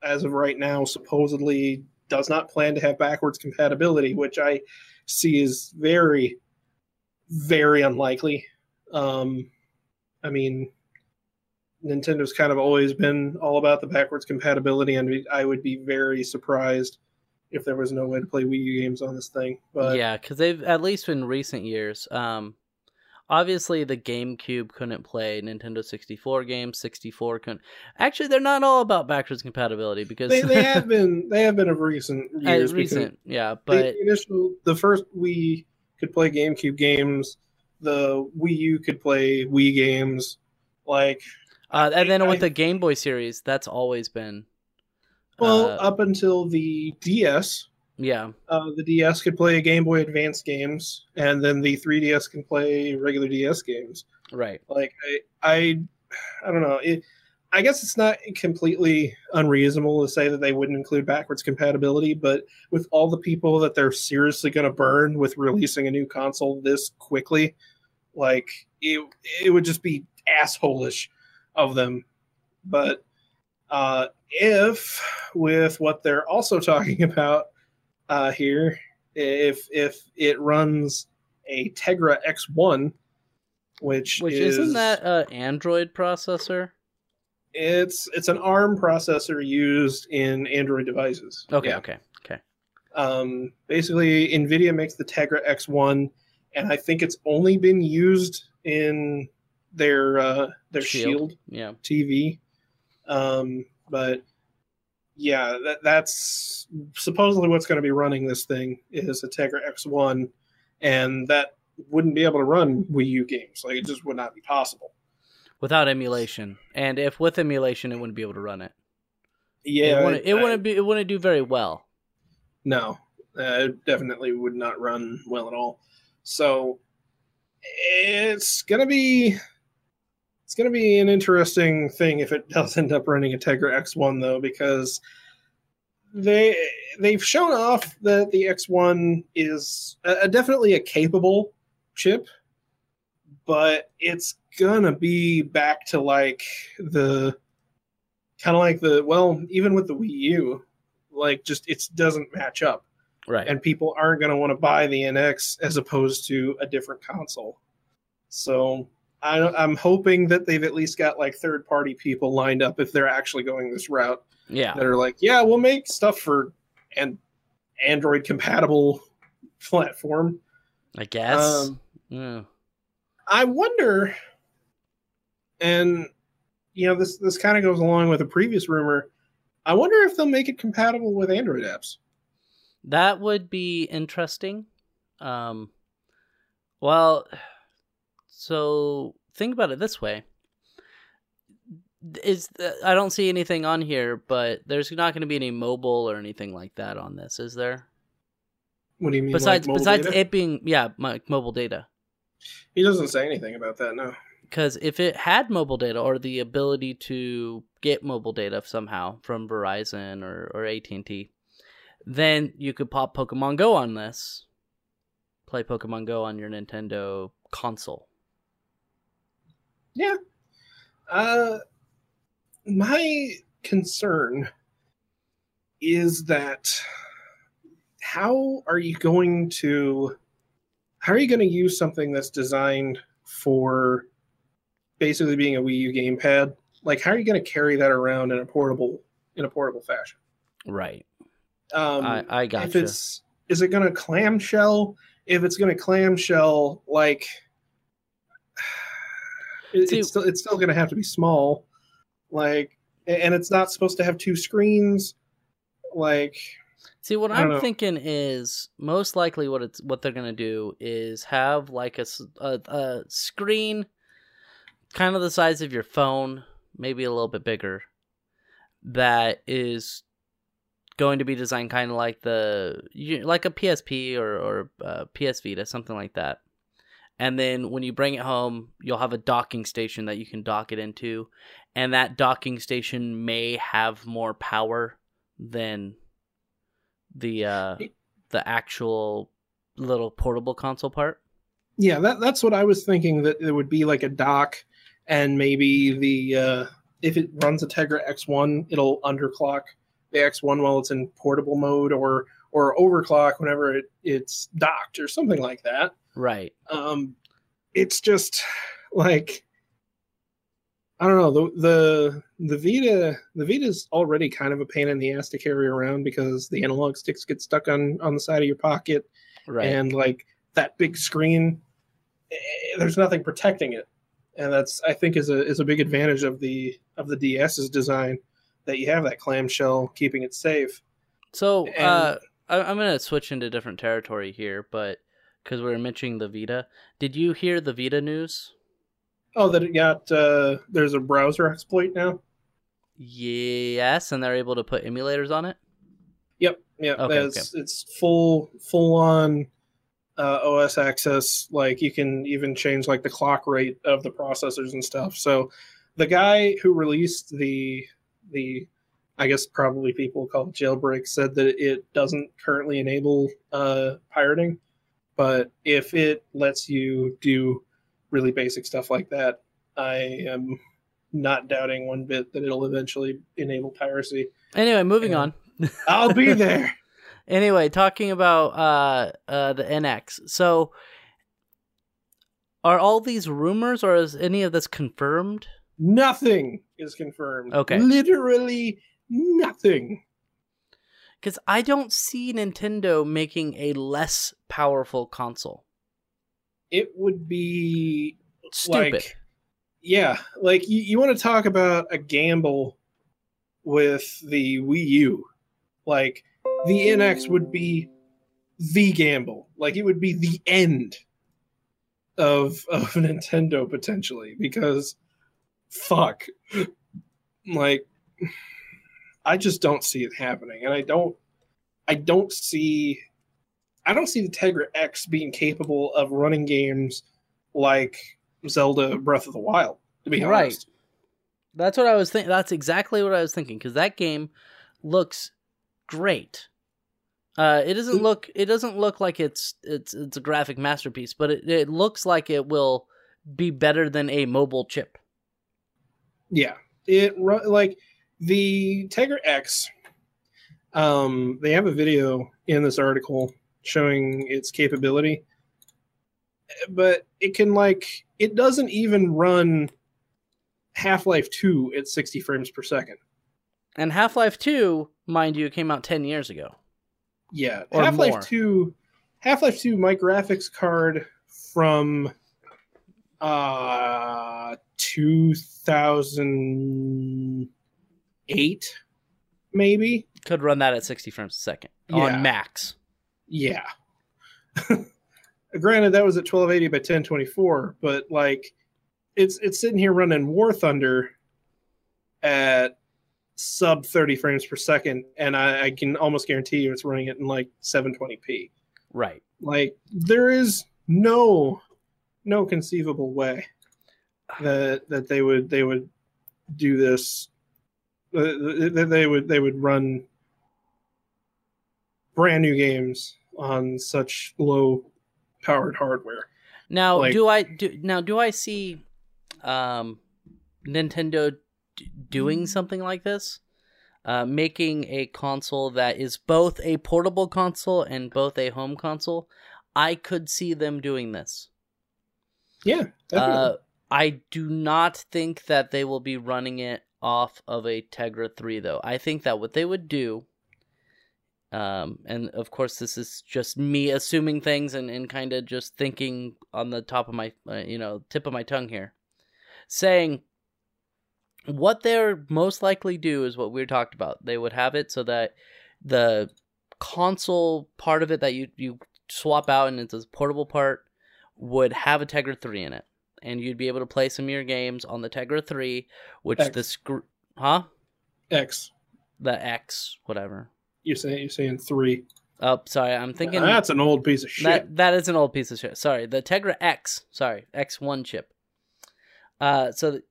as of right now, supposedly does not plan to have backwards compatibility, which I see is very, very unlikely. Um, I mean, Nintendo's kind of always been all about the backwards compatibility, and I would be very surprised if there was no way to play Wii U games on this thing. But yeah, because they've at least in recent years. Um, obviously the GameCube couldn't play Nintendo 64 games. 64 couldn't. Actually, they're not all about backwards compatibility because they, they have *laughs* been they have been of recent years. recent, yeah, but the initial the first Wii could play GameCube games. The Wii U could play Wii games. Like uh, and then with the Game Boy series, that's always been. Well, uh, up until the DS, yeah, uh, the DS could play Game Boy Advance games, and then the 3DS can play regular DS games. right. Like I, I, I don't know. It, I guess it's not completely unreasonable to say that they wouldn't include backwards compatibility, but with all the people that they're seriously going to burn with releasing a new console this quickly, like it, it would just be assholish of them. But uh, if with what they're also talking *laughs* about uh, here, if if it runs a Tegra X1, which Which is, isn't that an Android processor? it's it's an ARM processor used in Android devices. Okay, Yeah. okay, okay. Um, basically, NVIDIA makes the Tegra X1, and I think it's only been used in their uh, their Shield. Shield, Yeah. TV. Um, but yeah, that, that's supposedly what's going to be running this thing is a Tegra X1, and that wouldn't be able to run Wii U games. Like it just would not be possible. Without emulation, and if with emulation, it wouldn't be able to run it. Yeah, it wouldn't. It I- wouldn't be. It wouldn't do very well. No, uh, it definitely would not run well at all. So it's gonna be it's gonna be an interesting thing if it *laughs* does end up running a Tegra X1 though, because they they've shown off that the X1 is a, definitely a capable chip, but it's gonna be back to like the kind of like the well, even with the Wii U, like just it doesn't match up Right. and people aren't going to want to buy the NX as opposed to a different console. So I, I'm hoping that they've at least got like third party people lined up if they're actually going this route yeah. that are like, yeah, we'll make stuff for an Android compatible platform. I guess. Um, Yeah. I wonder, and you know, this this kind of goes along with a previous rumor. I wonder if they'll make it compatible with Android apps. That would be interesting. Um, well, so think about it this way: is the, I don't see anything on here, but there's not going to be any mobile or anything like that on this, is there? What do you mean? Besides, like besides data? it being yeah, my, mobile data. he doesn't say anything about that. No. Because if it had mobile data or the ability to get mobile data somehow from Verizon or, or AT and T, then you could pop Pokemon Go on this. Play Pokemon Go on your Nintendo console. Yeah. Uh, my concern is that how are you going to how are you going to use something that's designed for basically being a Wii U gamepad? Like, how are you going to carry that around in a portable in a portable fashion? Right. Um, I I if gotcha. it's is it going to clamshell? If it's going to clamshell, like it, See- it's still it's still going to have to be small, like, and it's not supposed to have two screens. Like, See, what I'm know. thinking is most likely what it's what they're gonna do is have like a a screen, kind of the size of your phone, maybe a little bit bigger, that is going to be designed kind of like the like a PSP or or uh, PS Vita, something like that. And then when you bring it home, you'll have a docking station that you can dock it into, and that docking station may have more power than the uh the actual little portable console part. yeah, that that's what I was thinking. That it would be like a dock, and maybe the uh, if it runs a Tegra X1, it'll underclock the X1 while it's in portable mode, or or overclock whenever it, it's docked, or something like that. Right. um it's just like i don't know the the the vita the vita's already kind of a pain in the ass to carry around because the analog sticks get stuck on on the side of your pocket Right. and like that big screen eh, there's nothing protecting it and that's i think is a is a big advantage of the of the ds's design that you have that clamshell keeping it safe so and- uh I, I'm gonna switch into different territory here, but because we were mentioning the Vita, did you hear the Vita news? oh that it got uh there's a browser exploit now Yes, and they're able to put emulators on it. Yep, yep. Okay, That's it's full full on uh, OS access. Like you can even change like the clock rate of the processors and stuff. So the guy who released the the I guess probably people call it jailbreak said that it doesn't currently enable uh, pirating, but if it lets you do really basic stuff like that, I am not doubting one bit that it'll eventually enable piracy. Anyway, moving Yeah. on. *laughs* I'll be there. Anyway, talking about uh, uh, the NX. So, are all these rumors, or is any of this confirmed? Nothing is confirmed. Okay. Literally nothing. Because I don't see Nintendo making a less powerful console. It would be Stupid. like yeah, like you, you want to talk about a gamble with the Wii U. Like the NX would be the gamble. Like it would be the end of of *laughs* Nintendo potentially because fuck. Like I just don't see it happening and I don't I don't see I don't see the Tegra X being capable of running games like Zelda Breath of the Wild, to be Right. honest. That's what I was thinking. That's exactly what I was thinking. Because that game looks great. Uh, it doesn't Mm. look. It doesn't look like it's it's it's a graphic masterpiece, but it, it looks like it will be better than a mobile chip. Yeah, it like the Tegra X. Um, they have a video in this article showing its capability, but it can like it doesn't even run Half Life Two at sixty frames per second. And Half Life Two, mind you, came out ten years ago. Yeah, Half Life. Two, Half Life Two. My graphics card from uh two thousand eight, maybe. Could run that at sixty frames a second Yeah. on max. Yeah. *laughs* Granted, that was at twelve eighty by ten twenty four, but like, it's it's sitting here running War Thunder at sub thirty frames per second, and I, I can almost guarantee you it's running it in like seven twenty p. Right. like there is no no conceivable way *sighs* that that they would they would do this uh, they would they would run brand new games on such low powered hardware Now, Like- do I do now? Do I see um, Nintendo d- doing something like this? Uh, making a console that is both a portable console and both a home console. I could see them doing this. yeah definitely. Uh, I do not think that they will be running it off of a Tegra 3, though. I think that what they would do, um, and of course, this is just me assuming things and, and kind of just thinking on the top of my, uh, you know, tip of my tongue here, saying what they're most likely do is what we talked about. They would have it so that the console part of it that you, you swap out and it's a portable part would have a Tegra 3 in it. And you'd be able to play some of your games on the Tegra 3, which X. the screw. Huh? x The X, whatever. you're saying you're saying three Oh, sorry. I'm thinking. that's an old piece of shit That that is an old piece of shit. Sorry, the Tegra X. Sorry, X1 chip. Uh, so th-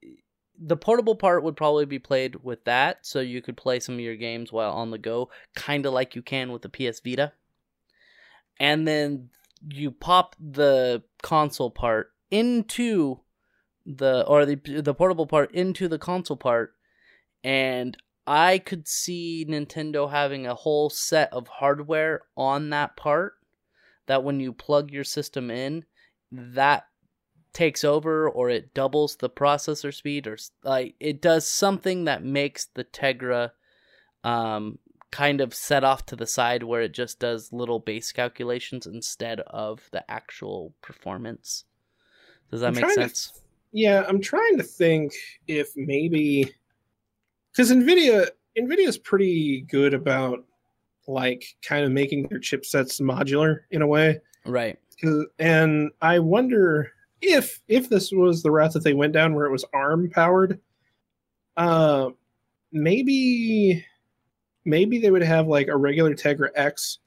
the portable part would probably be played with that, so you could play some of your games while on the go, kind of like you can with the PS Vita. And then you pop the console part into the or the the portable part into the console part, and I could see Nintendo having a whole set of hardware on that part that when you plug your system in, that takes over or it doubles the processor speed or like it does something that makes the Tegra um kind of set off to the side where it just does little base calculations instead of the actual performance. Does that I'm make trying to sense? Yeah, I'm trying to think if maybe because Nvidia Nvidia's pretty good about like kind of making their chipsets modular in a way. right? And I wonder if if this was the route that they went down where it was ARM powered, uh maybe maybe they would have like a regular Tegra X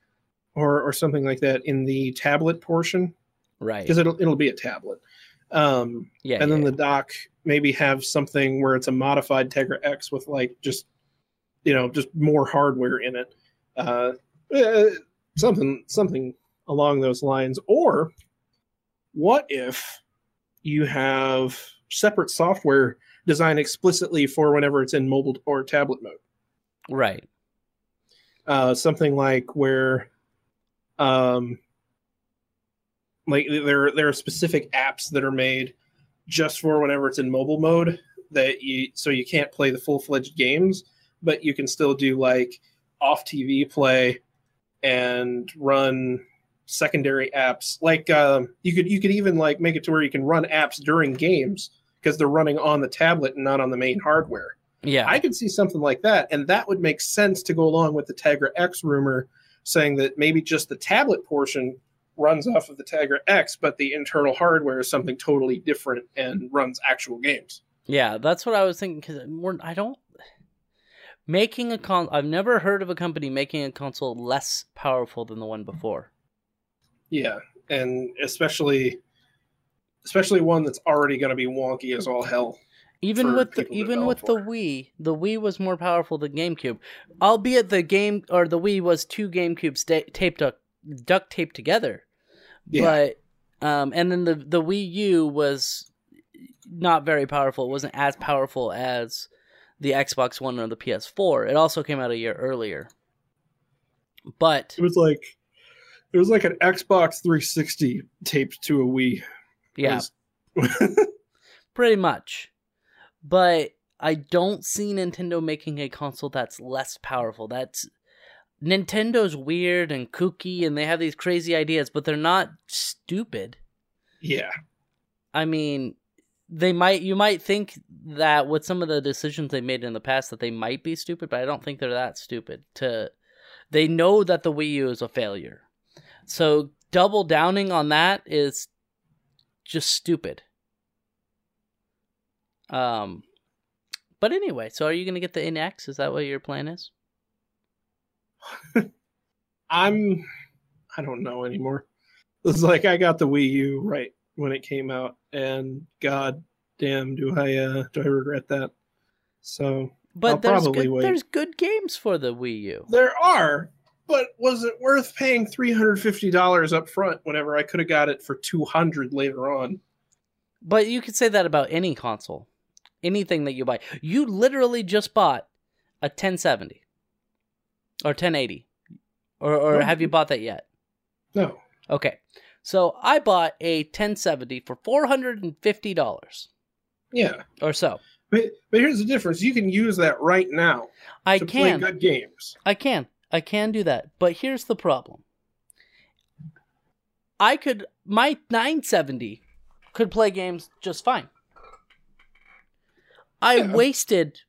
or or something like that in the tablet portion Right. because it'll it'll be a tablet. Um, Yeah. and then yeah, the dock maybe have something where it's a modified Tegra X with like just you know just more hardware in it, uh, eh, something something along those lines. Or what if you have separate software designed explicitly for whenever it's in mobile or tablet mode? right. uh, something like where um like there there are specific apps that are made just for whenever it's in mobile mode that you so you can't play the full-fledged games but you can still do like off TV play and run secondary apps like um you could you could even like make it to where you can run apps during games because they're running on the tablet and not on the main hardware Yeah. I could see something like that, and that would make sense to go along with the Tegra X rumor saying that maybe just the tablet portion runs off of the Tegra X, but the internal hardware is something totally different and runs actual games. Yeah, that's what I was thinking. Because we're I don't making a con. I've never heard of a company making a console less powerful than the one before. Yeah, and especially especially one that's already going to be wonky as all hell. Even with the, even with the. Wii, the Wii was more powerful than GameCube. Albeit the game or the Wii was two GameCubes sta- taped up, duct taped together. Yeah. But um, and then the the Wii U was not very powerful. It wasn't as powerful as the Xbox One or the PS4. It also came out a year earlier. But It was like it was like an Xbox 360 taped to a Wii. Yeah, was- *laughs* pretty much. But I don't see Nintendo making a console that's less powerful. That's Nintendo's weird and kooky and they have these crazy ideas, but they're not stupid. yeah. I mean, they might you might think that with some of the decisions they made in the past that they might be stupid, but I don't think they're that stupid. To they know that the Wii U is a failure. So double downing on that is just stupid. Um but anyway, so are you going to get the NX? Is that what your plan is? I'm I don't know anymore. It's like I got the Wii U right when it came out, and god damn do I uh do I regret that. So But I'll there's probably good, wait. there's good games for the Wii U. there are, but was it worth paying three hundred fifty dollars up front whenever I could have got it for two hundred later on? But you could say that about any console. Anything that you buy. You literally just bought a 1070 or 1080. Or or No. have you bought that yet? No. Okay. So I bought a 1070 for $450 Yeah. or so. But but here's the difference. You can use that right now I can. play good games. I can. I can do that. But here's the problem. I could my 970 could play games just fine. I Yeah. wasted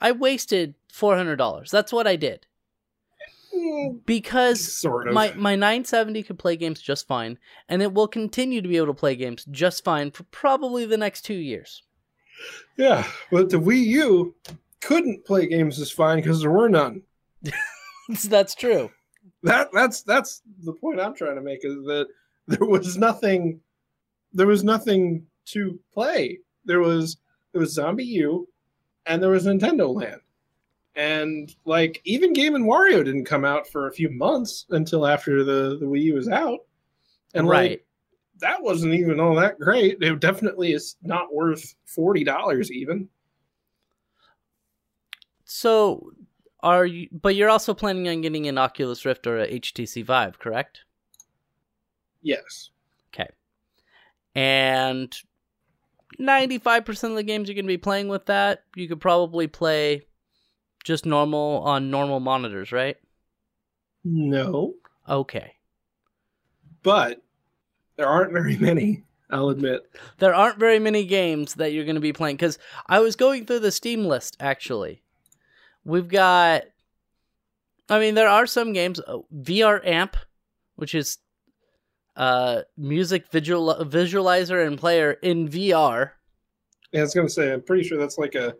I wasted $400. That's what I did. Because Sort of. my my 970 could play games just fine and it will continue to be able to play games just fine for probably the next 2 years. yeah, but the Wii U couldn't play games as fine because there were none. *laughs* That's true. that that's that's the point I'm trying to make is that there was nothing there was nothing to play. There was there was ZombiU and there was Nintendo Land. And like even Game and Wario didn't come out for a few months until after the, the Wii U was out. And right. like that wasn't even all that great. It definitely is not worth forty dollars even. So, are you? But you're also planning on getting an Oculus Rift or a HTC Vive, correct? Yes. Okay. And ninety-five percent of the games you're going to be playing with that, you could probably play just normal on normal monitors, right? No. Okay. But there aren't very many, I'll admit. There aren't very many games that you're going to be playing because I was going through the Steam list actually. We've got, I mean, there are some games. uh, VR Amp, which is uh music visual visualizer and player in VR. Yeah, I was gonna say, I'm pretty sure that's like a.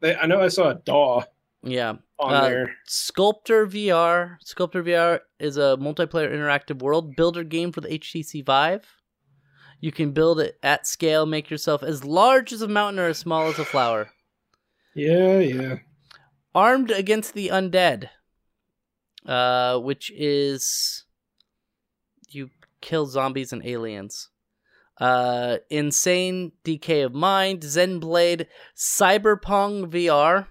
They, I know I saw a DAW Yeah, on Uh, there. SculptrVR. Sculptor VR is a multiplayer interactive world builder game for the HTC Vive. You can build it at scale, make yourself as large as a mountain or as small as a flower. Yeah, yeah. Armed Against the Undead, uh, which is you kill zombies and aliens. Uh, Insane Decay of Mind, Zen Blade, Cyberpong VR.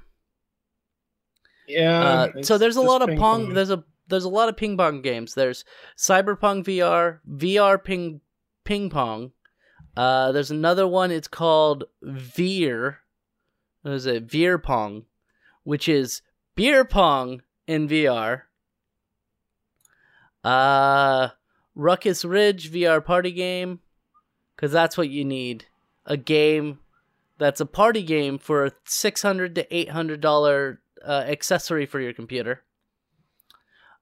Yeah. Uh, so there's a lot of ping pong. There's a there's a lot of ping pong games. There's Cyberpunk VR, VR ping ping pong. Uh, there's another one. It's called Veer. What is it? Veer Pong, which is beer pong in VR. Uh, Ruckus Ridge VR party game, because that's what you need. A game that's a party game for a six hundred to eight hundred dollar uh, accessory for your computer.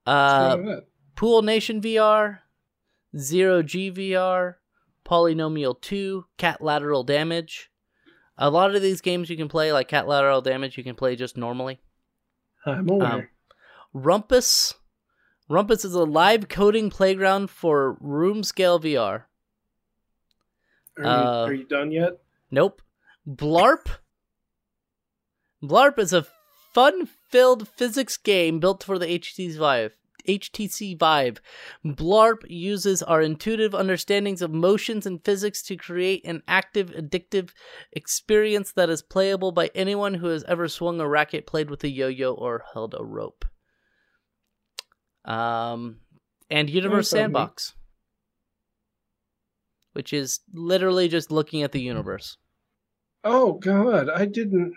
Uh, Look at that. Pool Nation VR, Zero G VR, Polynomial 2, Cat Lateral Damage. A lot of these games you can play, like Cat Lateral Damage, you can play just normally. I'm aware. Um, Rumpus. Rumpus is a live coding playground for room scale VR. are, you, uh, are you done yet? Nope. Blarp. Blarp is a fun-filled physics game built for the HTC Vive. HTC Vive. Blarp uses our intuitive understandings of motions and physics to create an active, addictive experience that is playable by anyone who has ever swung a racket, played with a yo-yo, or held a rope. Um, and Universe sounds. Sandbox, which is literally just looking at the universe. Oh god, I didn't.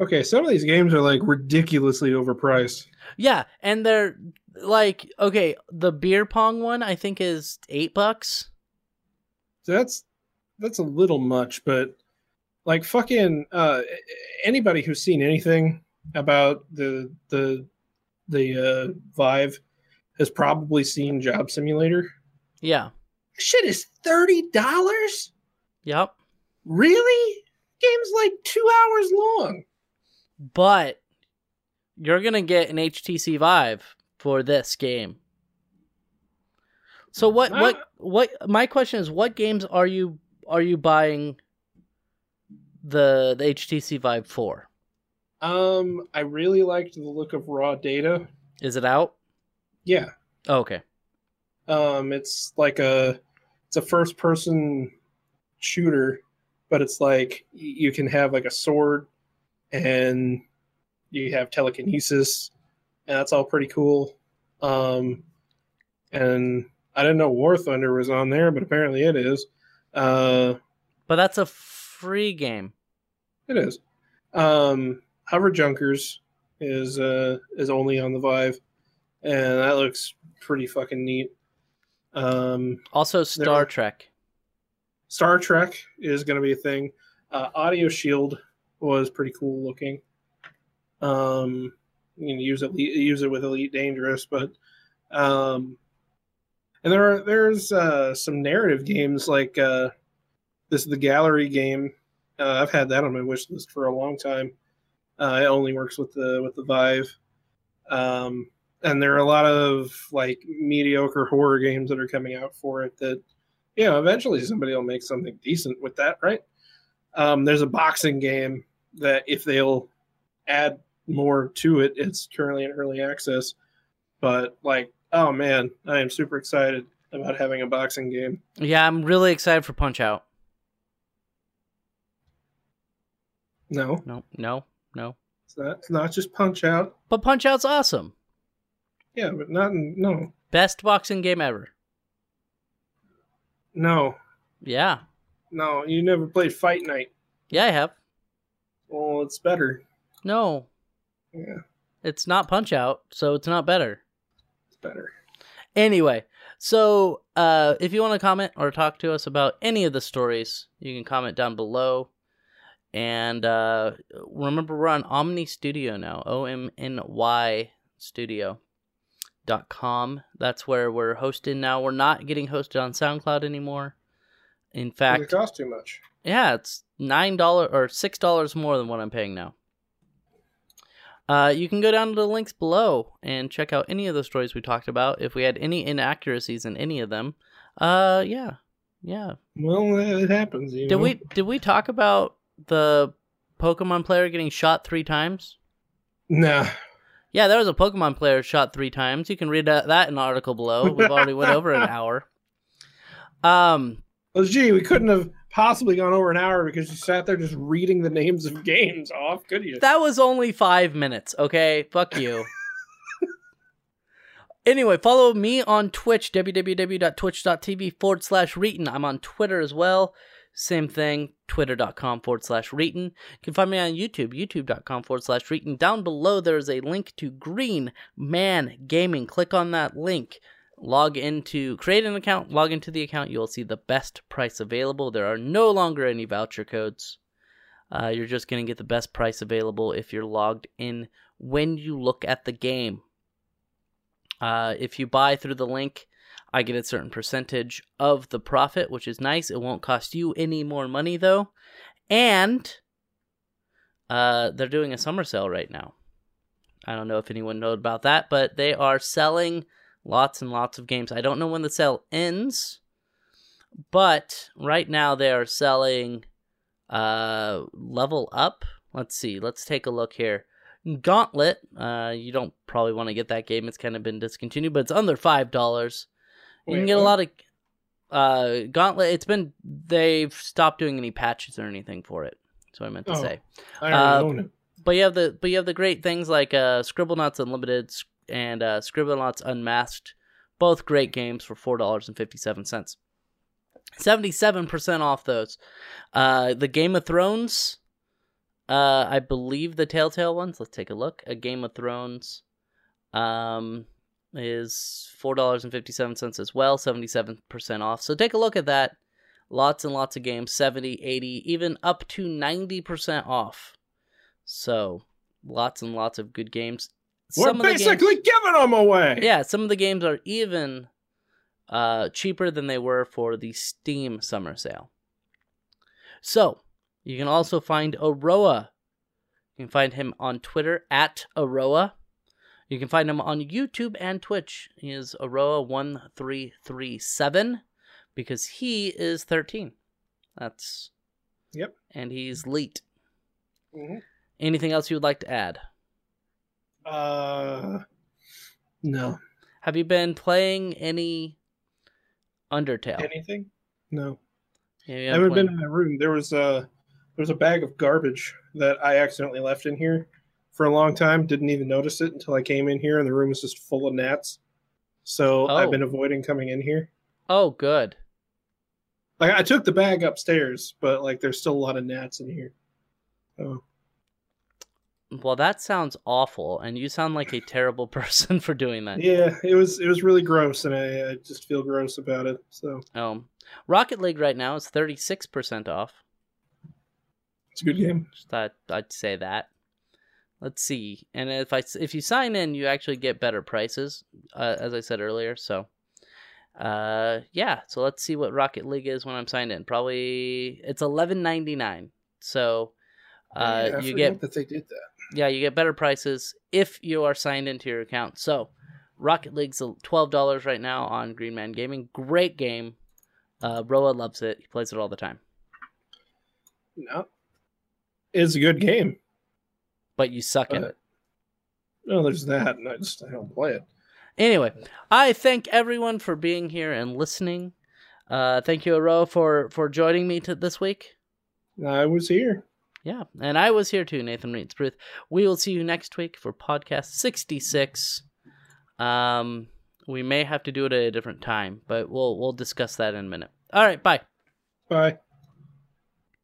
Okay, some of these games are like ridiculously overpriced. Yeah, and they're like okay, the beer pong one I think is eight bucks. So that's that's a little much, but like fucking uh anybody who's seen anything about the the the uh Vive has probably seen Job Simulator. Yeah. Shit is thirty dollars? Yep. Really? Game's like two hours long. But you're gonna get an HTC Vive for this game. So what what what my question is what games are you are you buying the the HTC Vive for? Um, I really liked the look of raw data. Is it out? Yeah. Oh, okay. Um, it's like a it's a first person shooter, but it's like you can have like a sword and you have telekinesis, and that's all pretty cool. Um, and I didn't know War Thunder was on there, but apparently it is. Uh, But that's a free game. it is. Um, Hover Junkers is uh is only on the Vive, and that looks pretty fucking neat. Um, Also Star Trek. Star Trek is going to be a thing. Uh, Audio Shield was pretty cool looking. Um, you can use it use it with Elite Dangerous, but um, and there are there's uh, some narrative games like uh, this is the Gallery game. Uh, I've had that on my wish list for a long time. Uh, it only works with the with the Vive. Um, and there are a lot of like mediocre horror games that are coming out for it that you know, eventually somebody will make something decent with that, right? Um, there's a boxing game that if they'll add more to it, it's currently in early access. But like, oh man, I am super excited about having a boxing game. Yeah, I'm really excited for Punch Out. No, No, no, no. it's not. It's not just Punch Out. But Punch Out's awesome. Yeah, but not no, Best boxing game ever. no, Yeah. no. You never played Fight Night. Yeah, I have. Well, it's better. No, Yeah, it's not Punch Out, so it's not better. it's better. Anyway, so uh, if you want to comment or talk to us about any of the stories, you can comment down below. And uh, remember, we're on Omny Studio now. O M N Y Studio. Dot com. That's where we're hosted now. We're not getting hosted on SoundCloud anymore. In fact, it cost too much? Yeah, it's nine dollar or six dollars more than what I'm paying now. Uh, you can go down to the links below and check out any of the stories we talked about. If we had any inaccuracies in any of them, uh, yeah, Yeah. Well, it happens. Did know? we did we talk about the Pokemon player getting shot three times? Nah. Yeah, there was a Pokemon player shot three times. You can read that, that in the article below. We've already went over an *laughs* hour. Um, Well, gee, we couldn't have possibly gone over an hour because you sat there just reading the names of games oh, off, could you? that was only five minutes. Okay, fuck you. anyway, follow me on Twitch, www.twitch.tv forward slash Reetin. I'm on Twitter as well. Same thing, twitter.com forward slash Reetin. You can find me on YouTube, youtube.com forward slash Reetin. Down below, there is a link to Green Man Gaming. Click on that link. Log into, create an account, log into the account. You will see the best price available. There are no longer any voucher codes. Uh, you're just going to get the best price available if you're logged in when you look at the game. Uh, if you buy through the link, I get a certain percentage of the profit, which is nice. It won't cost you any more money though, and uh, they're doing a summer sale right now. I don't know if anyone knows about that, but they are selling lots and lots of games. I don't know when the sale ends, but right now they are selling uh, Level Up. Let's see. Let's take a look here. Gauntlet. Uh, you don't probably want to get that game. It's kind of been discontinued, but it's under five dollars. You can get a lot of uh Gauntlet. It's been they've stopped doing any patches or anything for it. That's what I meant to Oh. say. I uh, own it. But you have the but you have the great things like uh Scribblenauts Unlimited s- and uh Scribblenauts Unmasked, both great games for four dollars and fifty seven cents. Seventy seven percent off those. Uh the Game of Thrones, uh I believe the Telltale ones. Let's take a look. A Game of Thrones um is four dollars and fifty seven cents as well, seventy seven percent off. So take a look at that. Lots and lots of games, 70, 80, even up to 90% off. So, lots and lots of good games. We're of the basically games, giving them away. yeah, some of the games are even uh, cheaper than they were for the Steam summer sale. So, you can also find Aroah. You can find him on Twitter at Aroah. You can find him on YouTube and Twitch. He is Aroah1337 because he is 13. That's. Yep. And he's leet. Mhm. Anything else you would like to add? Uh, no. Have you been playing any Undertale? Anything? No. Yeah, I haven't played- been in my room. There was a there was a bag of garbage that I accidentally left in here for a long time. Didn't even notice it until I came in here, and the room was just full of gnats. So Oh. I've been avoiding coming in here. Oh, good. Like I took the bag upstairs, but like there's still a lot of gnats in here. Oh, Well, that sounds awful, and you sound like a terrible *laughs* person for doing that. yeah, it was it was really gross, and I, I just feel gross about it. So Um, Rocket League right now is thirty six percent off. it's a good game. Thought I'd say that. Let's see, and if I if you sign in, you actually get better prices, uh, as I said earlier. So, uh, yeah. So let's see what Rocket League is when I'm signed in. Probably it's eleven ninety nine. So, uh, Yeah, you get that they did that. Yeah, you get better prices if you are signed into your account. So, Rocket League's twelve dollars right now on Green Man Gaming. Great game. Uh, Roa loves it. He plays it all the time. No, it's a good game. But you suck at Uh, it. No, there's that, and I just I don't play it. Anyway, I thank everyone for being here and listening. Uh, thank you, Aro, for for joining me to this week. I was here. Yeah, and I was here too, Nathan Reeds Bruce. We will see you next week for podcast sixty six. Um, we may have to do it at a different time, but we'll we'll discuss that in a minute. All right, bye. Bye.